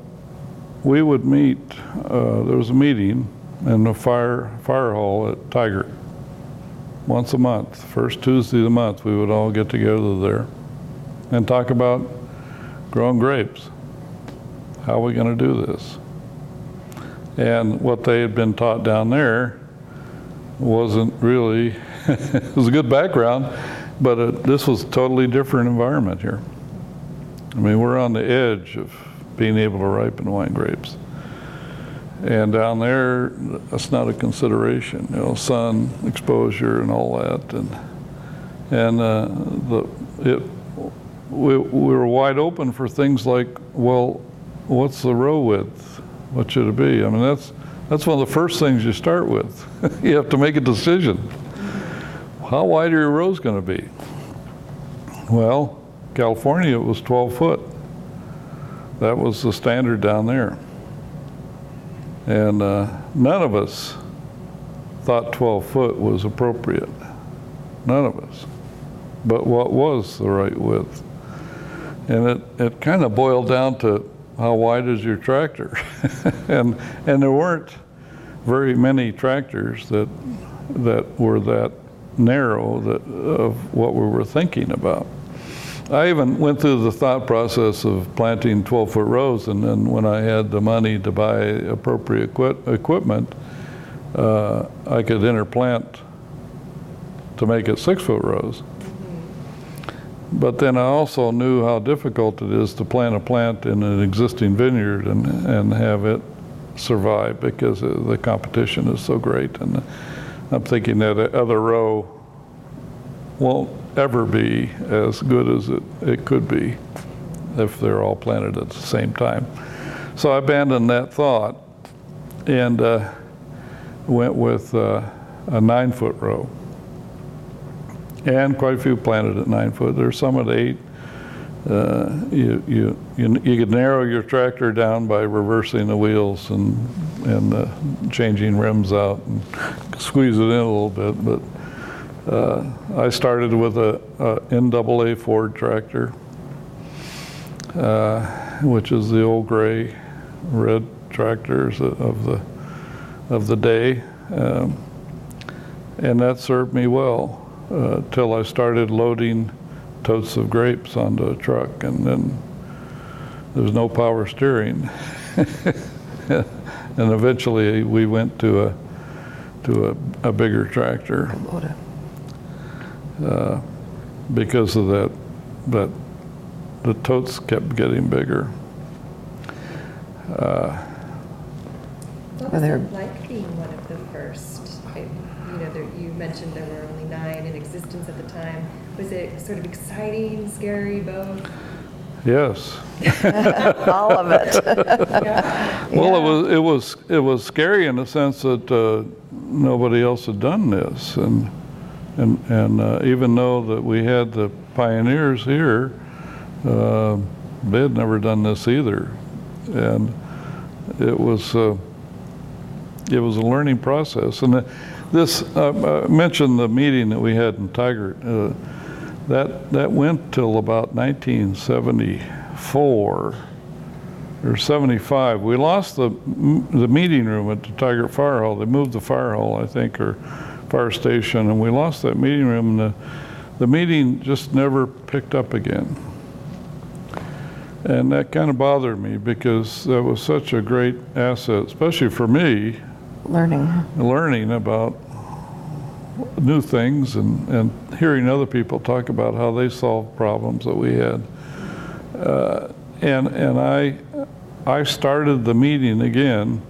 we would meet, uh, there was a meeting in the fire, fire hall at Tigard. Once a month, first Tuesday of the month, we would all get together there and talk about growing grapes. How are we going to do this? And what they had been taught down there wasn't really, it was a good background, but it, this was a totally different environment here. I mean, we're on the edge of being able to ripen wine grapes. And down there, that's not a consideration, you know, sun exposure and all that. And, and uh, the, it, we, we were wide open for things like, well, what's the row width? What should it be? I mean, that's, that's one of the first things you start with. you have to make a decision. How wide are your rows going to be? Well, California, it was 12 foot. That was the standard down there. And uh, none of us thought 12 foot was appropriate. None of us. But what was the right width? And it, it kind of boiled down to how wide is your tractor? and, and there weren't very many tractors that, that were that narrow that, of what we were thinking about. I even went through the thought process of planting 12-foot rows, and then when I had the money to buy appropriate equi- equipment, uh, I could interplant to make it six-foot rows. But then I also knew how difficult it is to plant a plant in an existing vineyard and, and have it survive because the competition is so great. And I'm thinking that other row won't ever be as good as it, it could be if they're all planted at the same time. So I abandoned that thought and uh, went with uh, a nine foot row. And quite a few planted at nine foot. There's some at eight. Uh, you, you, you, you could narrow your tractor down by reversing the wheels and, and uh, changing rims out and squeeze it in a little bit. But uh, I started with a, a NAA Ford tractor, uh, which is the old gray, red tractors of the of the day, um, and that served me well uh, till I started loading totes of grapes onto a truck, and then there's no power steering, and eventually we went to a to a, a bigger tractor uh, because of that that the totes kept getting bigger. Uh, What was it like being one of the first? I- You know, there, you mentioned there were only nine in existence at the time. Was it sort of exciting, scary, both? yes. All of it. Well, it was it was it was scary in the sense that uh, nobody else had done this, and and and uh, even though that we had the pioneers here, uh, they had never done this either, and it was uh, it was a learning process. And this uh, I mentioned the meeting that we had in Tigard. Uh, that that went till about 1974 or 75. We lost the the meeting room at the Tigard Fire Hall. They moved the fire hall, I think, or fire station, and we lost that meeting room. And the, the meeting just never picked up again. And that kind of bothered me because that was such a great asset, especially for me, Learning. learning about new things and, and hearing other people talk about how they solved problems that we had. Uh, and and I, I started the meeting again,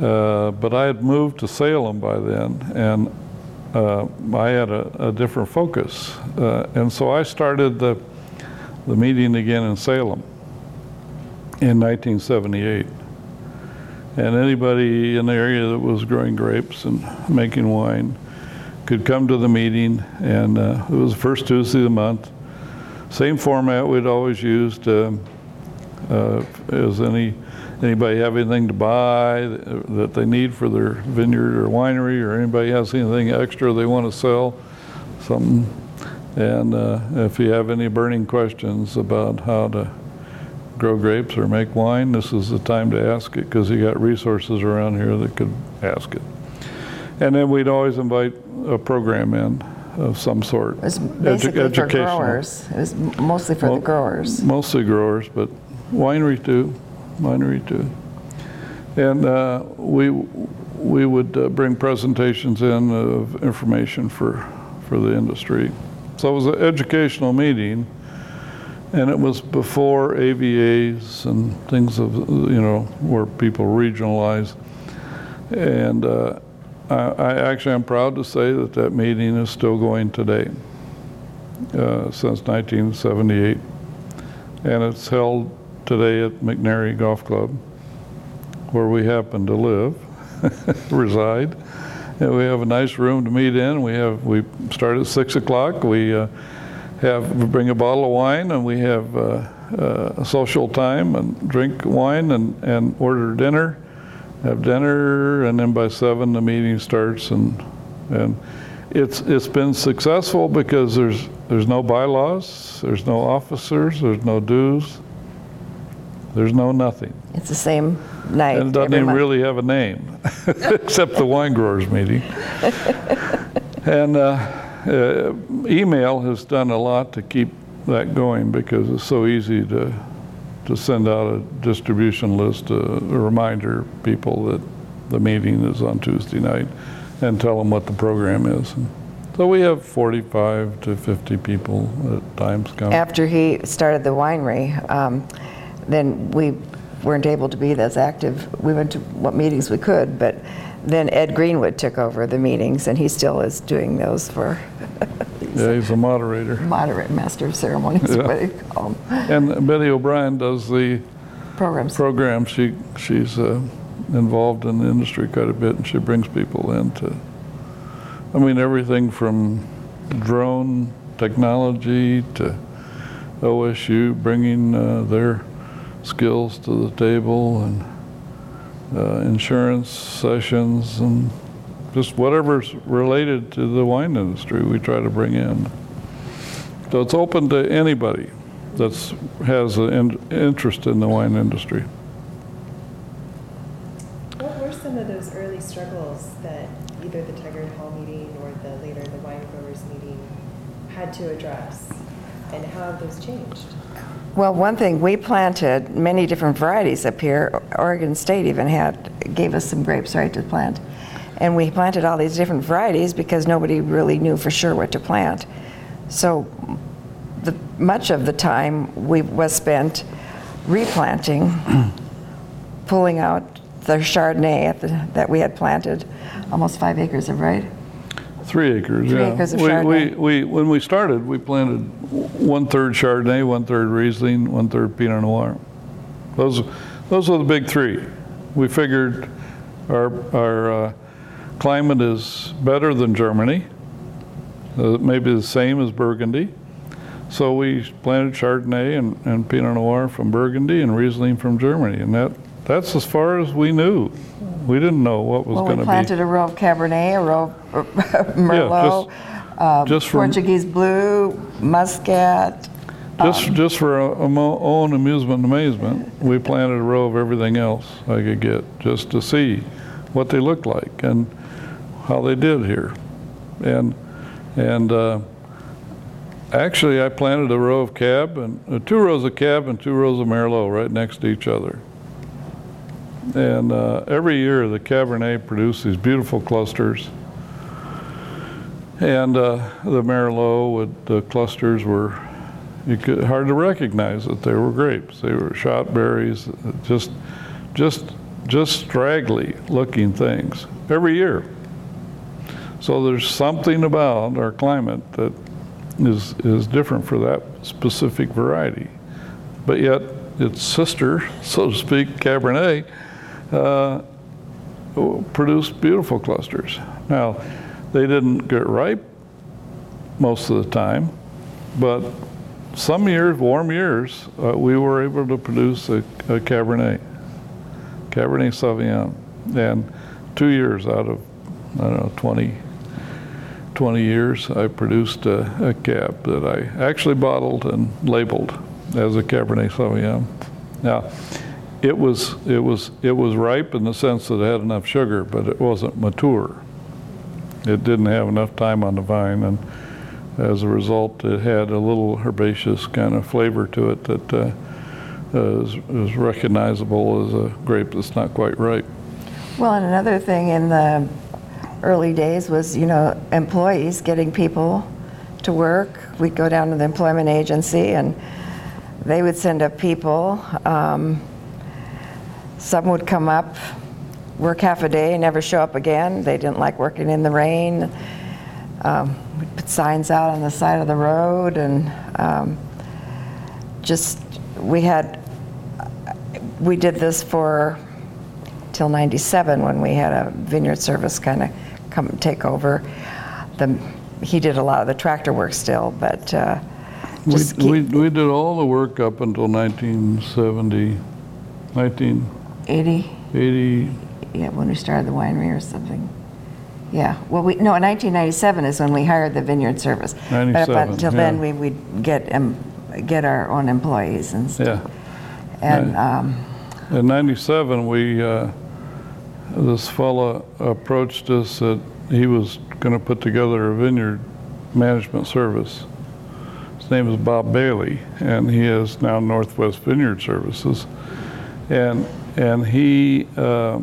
uh, but I had moved to Salem by then, and uh, I had a, a different focus. Uh, and so I started the, the meeting again in Salem in 1978. And anybody in the area that was growing grapes and making wine could come to the meeting, and uh, it was the first Tuesday of the month. Same format we'd always used. Um, uh, is any anybody have anything to buy that, they need for their vineyard or winery, or anybody has anything extra they want to sell, something. And uh, if you have any burning questions about how to grow grapes or make wine, this is the time to ask it because you got resources around here that could ask it. And then we'd always invite a program in of some sort. It was Edu- for growers. It was mostly for the growers. Mostly growers, but wineries too, winery too. And uh, we, we would uh, bring presentations in of information for, for the industry. So it was an educational meeting, and it was before AVAs and things of, you know, where people regionalize. And uh, I, I actually am proud to say that that meeting is still going today, uh, since 1978 and it's held today at McNary Golf Club, where we happen to live, reside. And we have a nice room to meet in. We have we start at six o'clock. We uh, have we bring a bottle of wine, and we have uh, uh, social time and drink wine and, and order dinner, have dinner, and then by seven the meeting starts and and it's it's been successful because there's there's no bylaws, there's no officers, there's no dues, there's no nothing, It's the same night. and it doesn't even month. really have a name, except the wine growers meeting. and uh, uh, email has done a lot to keep that going because it's so easy to to send out a distribution list, uh, a reminder people that the meeting is on Tuesday night, and tell them what the program is. And So we have 45 to 50 people at times come. After he started the winery, um, then we weren't able to be as active. We went to what meetings we could, but then Ed Greenwood took over the meetings, and he still is doing those for Yeah, he's a moderator. moderate master of ceremonies, Yeah. what they call. And Betty O'Brien does the programs. program. She, she's uh, involved in the industry quite a bit, and she brings people in to, I mean, everything from drone technology to OSU bringing uh, their skills to the table and uh, insurance sessions and just whatever's related to the wine industry, we try to bring in. So it's open to anybody that has an in- interest in the wine industry. What were some of those early struggles that either the Tigard Hall meeting or the later the wine growers meeting had to address? And how have those changed? Well, one thing, we planted many different varieties up here. Oregon State even had, gave us some grapes, right, to plant. And we planted all these different varieties because nobody really knew for sure what to plant. So the, much of the time we was spent replanting, pulling out the Chardonnay the, that we had planted, almost five acres of, right? Three acres, Three yeah. acres of we, we, we, when we started, we planted one-third Chardonnay, one-third Riesling, one-third Pinot Noir. Those, those are the big three. We figured our, our uh, climate is better than Germany, uh, maybe the same as Burgundy. So we planted Chardonnay and, and Pinot Noir from Burgundy and Riesling from Germany, and that, that's as far as we knew. We didn't know what was Well, going we to be. We planted a row of Cabernet, a row of Merlot, uh, just from- Portuguese Blue, Muscat. Just, just for our amo- own amusement and amazement, we planted a row of everything else I could get, just to see what they looked like and how they did here. And, and uh, actually, I planted a row of cab and, uh, two rows of cab and two rows of Merlot right next to each other. And uh, every year, the Cabernet produced these beautiful clusters. And uh, the Merlot, with the clusters were you could hard to recognize that they were grapes. They were shot berries, just, just, just straggly looking things every year. So there's something about our climate that is is different for that specific variety, but yet its sister, so to speak, Cabernet, uh, produced beautiful clusters. Now, they didn't get ripe most of the time, but some years, warm years, uh, we were able to produce a, a Cabernet, Cabernet Sauvignon, and two years out of, I don't know, 20, 20 years, I produced a, a cab that I actually bottled and labeled as a Cabernet Sauvignon. Now, it was it was it was ripe in the sense that it had enough sugar, but it wasn't mature. It didn't have enough time on the vine, and as a result, it had a little herbaceous kind of flavor to it that uh, is, is recognizable as a grape that's not quite ripe. Well, and another thing in the early days was, you know, employees getting people to work. We'd go down to the employment agency and they would send up people. Um, some would come up, work half a day, never show up again. They didn't like working in the rain. Um, we'd put signs out on the side of the road and um, just, we had, we did this for till 97 when we had a vineyard service kind of come take over. The, he did a lot of the tractor work still, but uh, We, just we, keep we did all the work up until 1970, 1980. 80, yeah, when we started the winery or something. Yeah, well, we, no, 1997 is when we hired the vineyard service. But 97, up until then, yeah. we would get, um, get our own employees and stuff. Yeah. And, um, In 97, we, uh, this fella approached us that he was going to put together a vineyard management service. His name is Bob Bailey, and he is now Northwest Vineyard Services. And, and he, uh,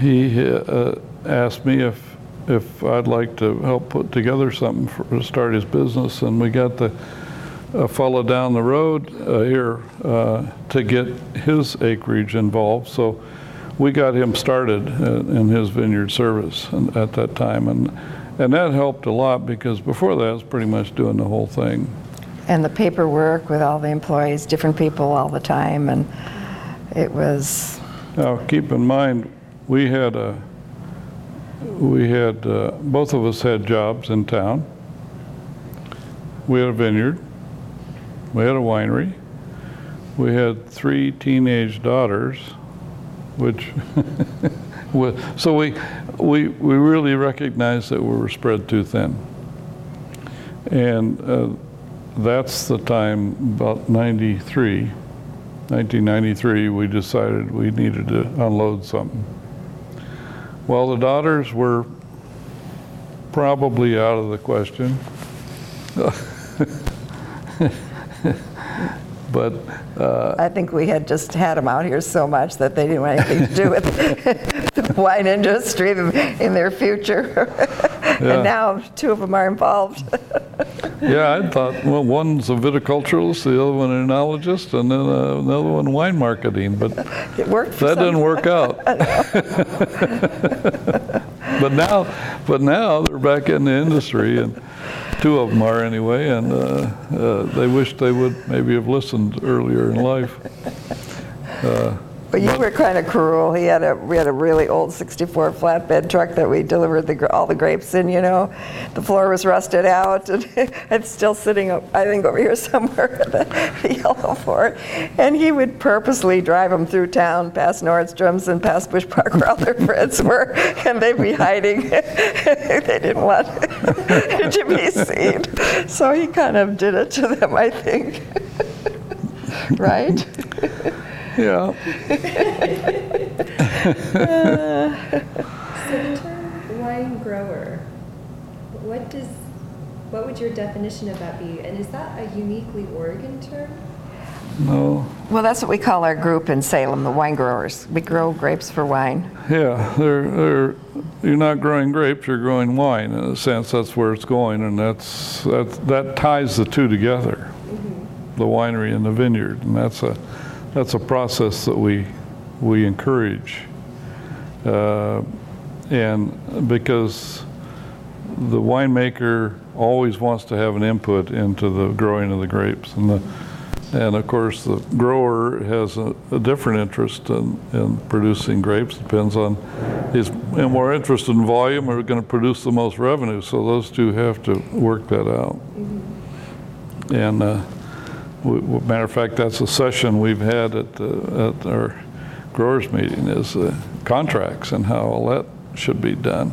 he uh, asked me if if I'd like to help put together something for, to start his business, and we got the a fellow down the road uh, here uh, to get his acreage involved. So we got him started uh, in his vineyard service at that time, and and that helped a lot because before that I was pretty much doing the whole thing. And the paperwork with all the employees, different people all the time, and it was, Now, keep in mind, we had a, we had, uh, both of us had jobs in town. We had a vineyard, we had a winery, we had three teenage daughters, which, so we, we, we really recognized that we were spread too thin. And uh, that's the time, about 93, 1993, we decided we needed to unload something. Well, the daughters were probably out of the question. But, uh, I think we had just had them out here so much that they didn't want anything to do with the wine industry in their future. Yeah. And now two of them are involved. Yeah, I thought, well, one's a viticulturalist, the other one an enologist, and then uh, another one wine marketing, but It worked that didn't work out. But now, but now they're back in the industry, and two of them are anyway, and uh, uh, they wish they would maybe have listened earlier in life. But you were kind of cruel. He had a, we had a really old 64 flatbed truck that we delivered the, all the grapes in, you know. The floor was rusted out and it's still sitting, I think, over here somewhere, the, the yellow Ford. And he would purposely drive them through town, past Nordstrom's and past Bush Park where all their friends were, and they'd be hiding. they didn't want to be seen. So he kind of did it to them, I think. right? Yeah, So the term wine grower, what does, what would your definition of that be? And is that a uniquely Oregon term? no, Well, that's what we call our group in Salem, the wine growers. We grow grapes for wine. yeah, they're, they're, you're not growing grapes, you're growing wine, in a sense, that's where it's going, and that's, that, that ties the two together, mm-hmm. the winery and the vineyard, and that's a, that's a process that we, we encourage. Uh, And because the winemaker always wants to have an input into the growing of the grapes. And the, and of course, the grower has a, a different interest in, in producing grapes. Depends on, he's more interested in volume or going to produce the most revenue. So those two have to work that out. And uh, we, we- matter of fact, that's a session we've had at, the, at our growers meeting is uh, contracts and how all that should be done.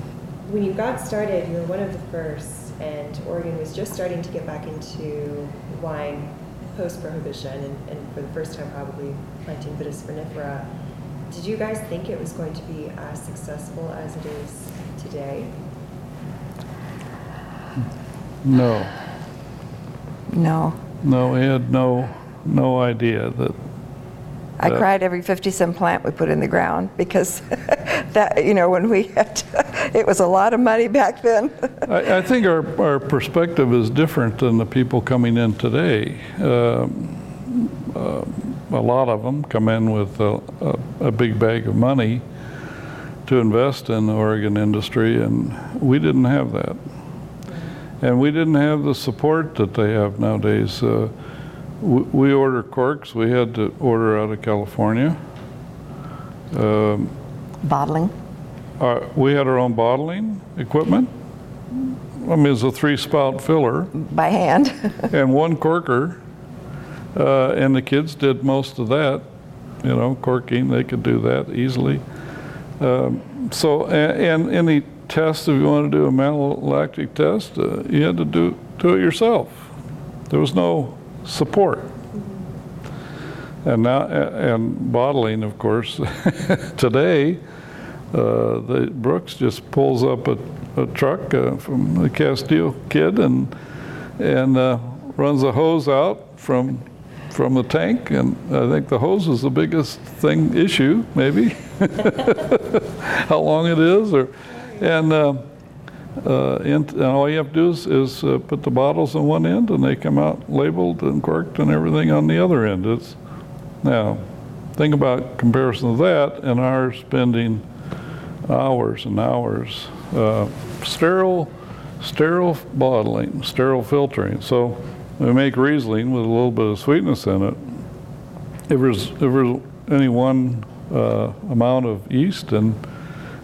When you got started, you were one of the first, and Oregon was just starting to get back into wine post-prohibition, and, and for the first time probably planting Vitis vinifera. Did you guys think it was going to be as successful as it is today? No, No. No, he had no, no idea that, I cried every 50 cent plant we put in the ground because that, you know, when we had, to- it was a lot of money back then. I, I think our, our perspective is different than the people coming in today. Um, uh, A lot of them come in with a, a, a big bag of money to invest in the Oregon industry, and we didn't have that. And we didn't have the support that they have nowadays. Uh, we, we order corks, we had to order out of California. Um, Bottling. uh, we had our own bottling equipment. I mean, it's a three spout filler by hand. and one corker. Uh, and the kids did most of that, you know, corking, they could do that easily. Um, so, and, and any test, if you want to do a malolactic test, uh, you had to do, do it yourself. There was no support. And now, and bottling, of course, today, uh, the Brooks just pulls up a, a truck uh, from the Casteel kid and and uh, runs a hose out from from the tank, and I think the hose is the biggest thing issue, maybe. How long it is, or and. Uh, uh, and, and all you have to do is, is uh, put the bottles on one end, and they come out labeled and corked and everything on the other end. It's now think about comparison of that and our spending hours and hours uh, sterile, sterile bottling, sterile filtering. So we make Riesling with a little bit of sweetness in it. If there's, if there's any one uh, amount of yeast in,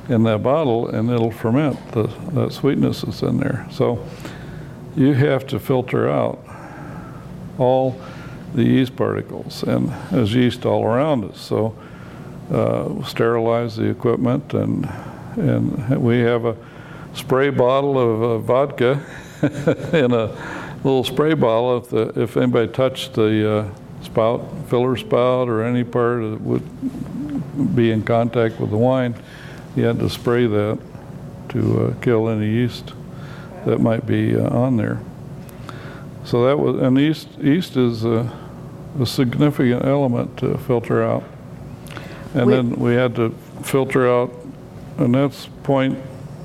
in that bottle, and it'll ferment the, that sweetness that's in there. So you have to filter out all the yeast particles, and there's yeast all around us. So uh, sterilize the equipment, and and we have a spray bottle of uh, vodka in a little spray bottle. If the if anybody touched the uh, spout, filler spout, or any part that would be in contact with the wine, you had to spray that to uh, kill any yeast that might be uh, on there. So that was, and yeast, yeast is a, a significant element to filter out. And We- then we had to filter out, and that's point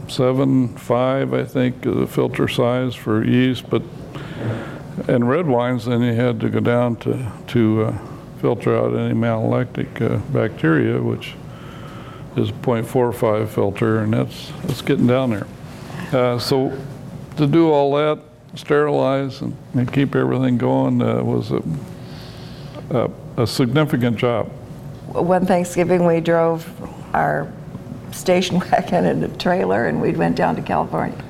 seven five, I think, the filter size for yeast, but, in red wines, then you had to go down to, to uh, filter out any malolactic uh, bacteria, which is 0.45 filter, and that's, that's getting down there. Uh, So to do all that, sterilize and, and keep everything going uh, was a, a, a significant job. One Thanksgiving, we drove our station wagon and a trailer, and we went down to California.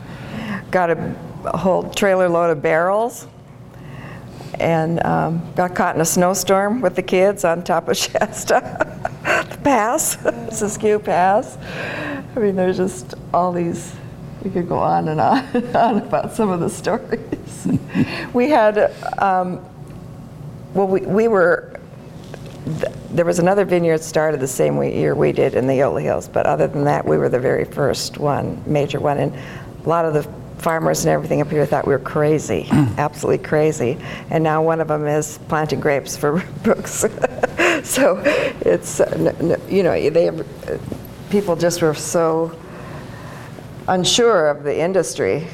Got a, a whole trailer load of barrels, and um, got caught in a snowstorm with the kids on top of Shasta Pass, Siskiyou Pass. I mean, there's just all these. We could go on and on and on about some of the stories. we had, um, well, we, we were th- there was another vineyard started the same year we did in the Eola Hills, but other than that, we were the very first one, major one. And a lot of the farmers and everything up here thought we were crazy, absolutely crazy. And now one of them is planting grapes for Brooks. so it's, you know, they have, people just were so unsure of the industry.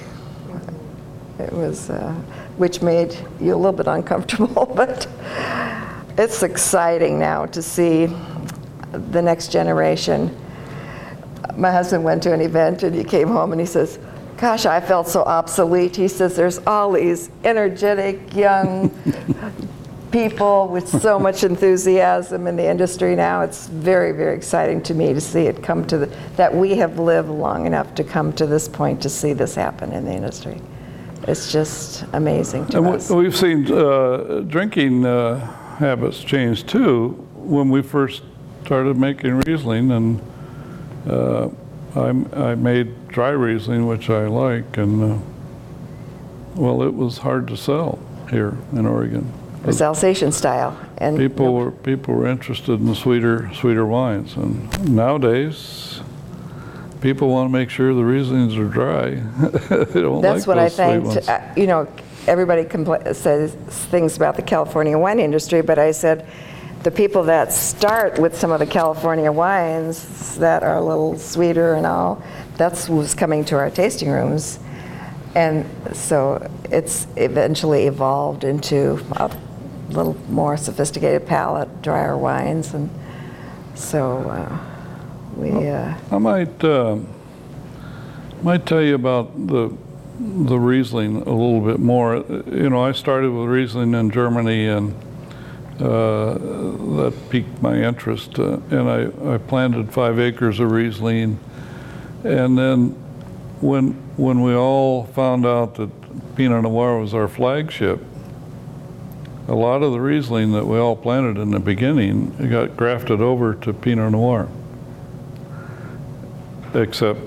It was, uh, which made you a little bit uncomfortable, but it's exciting now to see the next generation. My husband went to an event and he came home and he says, Gosh, I felt so obsolete. He says, There's all these energetic young people with so much enthusiasm in the industry now. It's very, very exciting to me to see it come to the, that we have lived long enough to come to this point to see this happen in the industry. It's just amazing to And us. we- we've seen uh, drinking uh, habits change too when we first started making Riesling, and uh, I, I made dry Riesling, which I like, and uh, well, it was hard to sell here in Oregon. It was Alsatian style. And People were people were interested in the sweeter sweeter wines, and nowadays people want to make sure the Rieslings are dry. they don't That's like what I think. uh, You know, everybody compla- says things about the California wine industry, but I said the people that start with some of the California wines that are a little sweeter and all, that's who's coming to our tasting rooms. And so it's eventually evolved into a little more sophisticated palate, drier wines, and so uh, we. Uh, I might uh, might tell you about the the Riesling a little bit more. You know, I started with Riesling in Germany, and uh, that piqued my interest. Uh, and I, I planted five acres of Riesling, and then when when we all found out that Pinot Noir was our flagship, a lot of the Riesling that we all planted in the beginning got grafted over to Pinot Noir except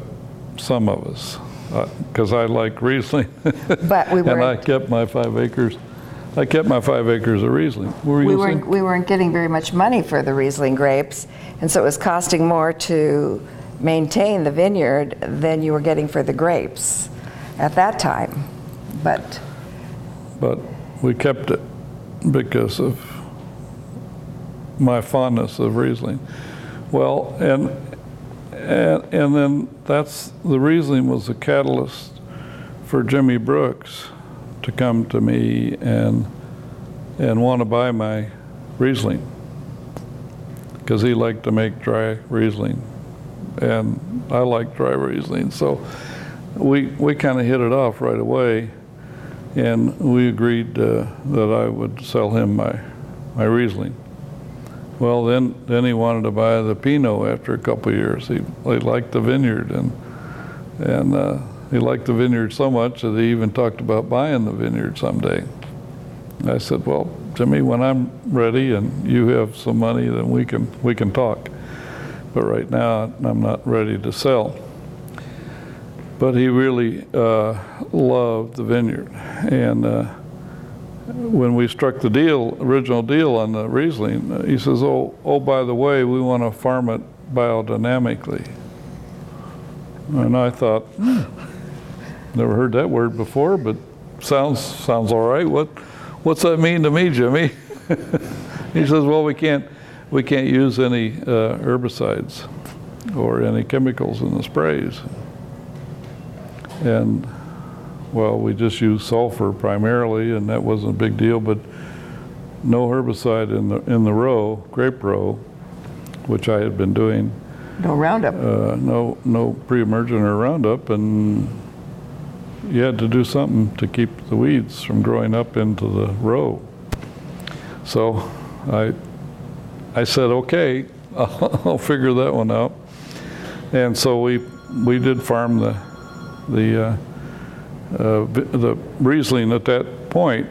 some of us, uh, because I like Riesling. But we And I kept my five acres, I kept my five acres of Riesling. Were we weren't, we weren't getting very much money for the Riesling grapes, and so it was costing more to maintain the vineyard than you were getting for the grapes at that time. But But we kept it because of my fondness of Riesling. Well, and, and, and then that's, the Riesling was the catalyst for Jimmy Brooks to come to me and, and want to buy my Riesling. Because he liked to make dry Riesling. And I like dry Riesling. So we, we kind of hit it off right away. And we agreed uh, that I would sell him my, my Riesling. Well, then, then he wanted to buy the Pinot after a couple years. He, he liked the vineyard, and and uh, he liked the vineyard so much that he even talked about buying the vineyard someday. I said, "Well, Jimmy, when I'm ready and you have some money, then we can we can talk. But right now, I'm not ready to sell." But he really uh, loved the vineyard, and. Uh, when we struck the deal, original deal on the Riesling, uh, he says, "Oh, oh, by the way, we want to farm it biodynamically." And I thought, hmm, never heard that word before, but sounds sounds all right. What what's that mean to me, Jimmy? he says, "Well, we can't we can't use any uh, herbicides or any chemicals in the sprays." And well, we just used sulfur primarily, and that wasn't a big deal, but no herbicide in the, in the row, grape row, which I had been doing. No Roundup. Uh, no, no pre-emergent or Roundup, and you had to do something to keep the weeds from growing up into the row. So I, I said, okay, I'll, I'll figure that one out. And so we, we did farm the, the uh, uh, the Riesling at that point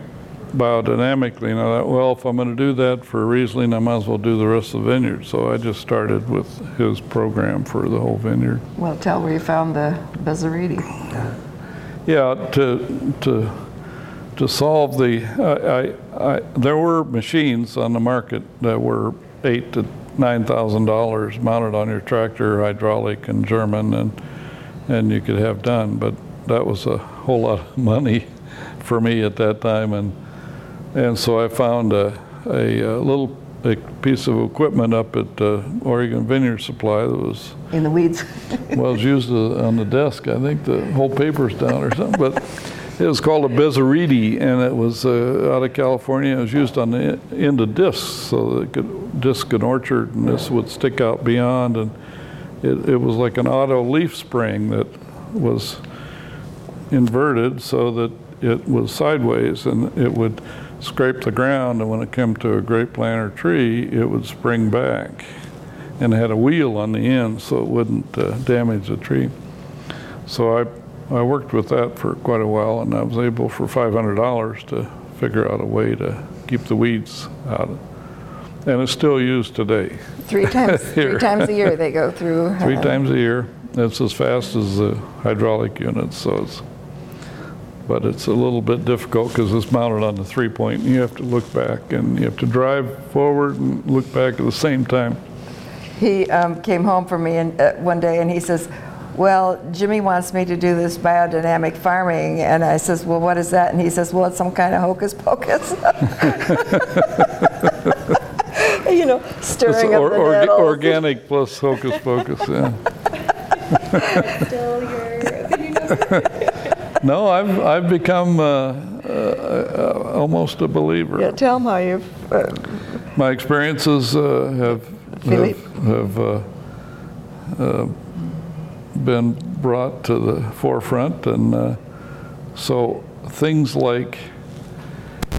biodynamically. And I thought, well, if I'm going to do that for Riesling, I might as well do the rest of the vineyard. So I just started with his program for the whole vineyard. Well, tell where you found the Bezzerides. Yeah, to to to solve the, I, I, I, there were machines on the market that were eight to nine thousand dollars mounted on your tractor, hydraulic and German, and and you could have done, but that was a whole lot of money for me at that time, and and so I found a, a, a little a piece of equipment up at uh, Oregon Vineyard Supply that was in the weeds. well, it was used uh, on the desk. I think the whole paper's down or something, but. It was called a Bezzerides, and it was uh, out of California. It was used on the end of discs, so that it could disc an orchard, and this would stick out beyond. And it, it was like an auto leaf spring that was inverted so that it was sideways and it would scrape the ground and when it came to a grape plant or tree it would spring back and it had a wheel on the end so it wouldn't uh, damage the tree so I, I worked with that for quite a while and I was able for $500 to figure out a way to keep the weeds out and it's still used today three times three times a year they go through three times a year it's as fast as the hydraulic units so it's but it's a little bit difficult because it's mounted on the three point. And you have to look back and you have to drive forward and look back at the same time. He um, came home for me and, uh, one day and he says, well, Jimmy wants me to do this biodynamic farming. And I says, well, what is that? And he says, well, it's some kind of hocus pocus. you know, stirring up the or, Organic plus hocus pocus, yeah. Still your no, I've, I've become uh, uh, uh, almost a believer. Yeah, tell them how you've. Uh, My experiences uh, have, have, have uh, been brought to the forefront. And so things like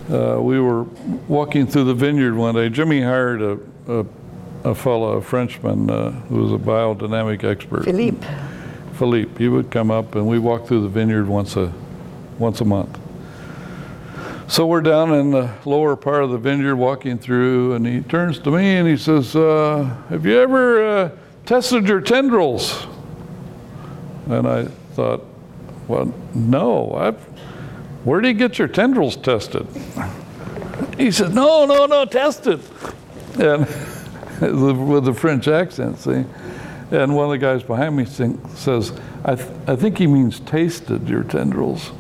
we were walking through the vineyard one day. Jimmy hired a, a, a fellow, a Frenchman, who was a biodynamic expert. Philippe. Philippe. He would come up and we walked through the vineyard once a once a month. So we're down in the lower part of the vineyard walking through, and he turns to me and he says, uh, Have you ever uh, tested your tendrils? And I thought, Well, no. I've, where do you get your tendrils tested? He said, No, no, no, tested. And with the French accent, see? And one of the guys behind me think, says, I, th- I think he means tasted your tendrils.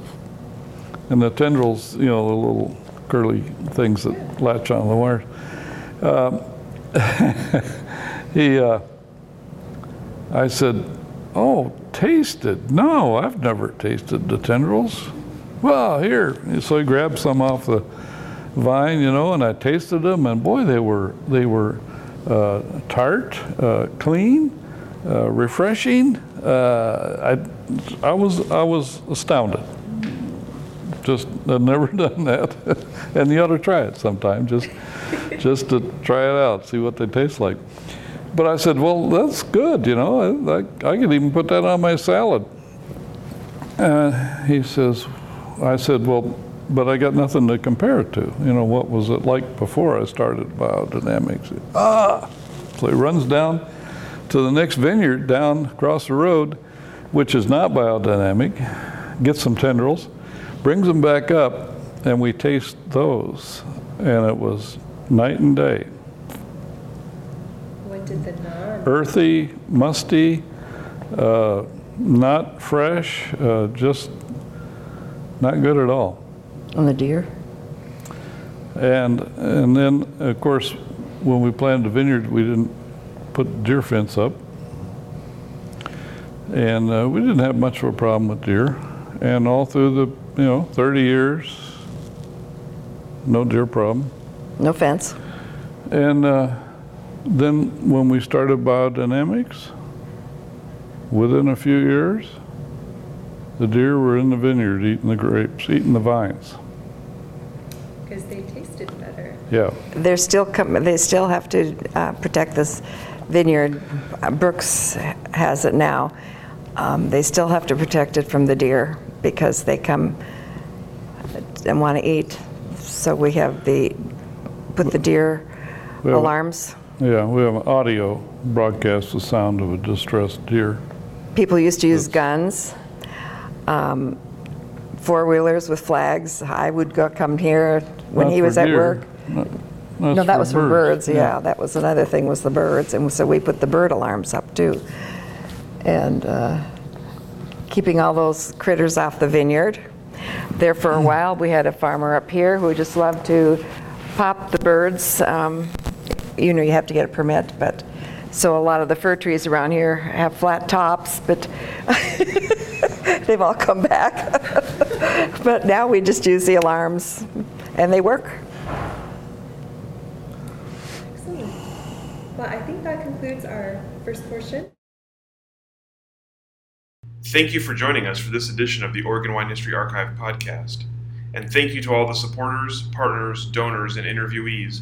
And the tendrils, you know, the little curly things that latch on the wires. Um, he, uh, I said, "Oh, tasted? No, I've never tasted the tendrils." Well, here. So he grabbed some off the vine, you know, and I tasted them, and boy, they were they were uh, tart, uh, clean, uh, refreshing. Uh, I I was I was astounded. Just I've never done that, and you ought to try it sometime, just just to try it out, see what they taste like. But I said, well, that's good, you know. I, I, I could even put that on my salad. Uh, he says, I said, well, but I got nothing to compare it to. You know, what was it like before I started biodynamics? Ah! So he runs down to the next vineyard down across the road, which is not biodynamic, gets some tendrils, brings them back up, and we taste those. And it was night and day. What did the non? Earthy, musty, uh, not fresh, uh, just not good at all. On the deer? And, and then, of course, when we planted the vineyard, we didn't put deer fence up. And uh, we didn't have much of a problem with deer. And all through the, you know, 30 years, no deer problem. No fence. And uh, then when we started biodynamics, within a few years, the deer were in the vineyard eating the grapes, eating the vines. Because they tasted better. Yeah. They're still, com- they still have to uh, protect this vineyard. Uh, Brooks has it now. Um, They still have to protect it from the deer because they come and want to eat. So we have the, put the deer We have- alarms. Yeah, we have an audio broadcast the sound of a distressed deer. People used to use guns, um, four-wheelers with flags. I would go, come here when Not he was at deer. work. No, No, that's that was for birds, yeah. That was another thing, was the birds. And so we put the bird alarms up, too. And uh, keeping all those critters off the vineyard. There for a while, we had a farmer up here who just loved to pop the birds. Um, You know, you have to get a permit, but, so a lot of the fir trees around here have flat tops, but they've all come back. But now we just use the alarms, and they work. Excellent. Well, I think that concludes our first portion. Thank you for joining us for this edition of the Oregon Wine History Archive podcast. And thank you to all the supporters, partners, donors, and interviewees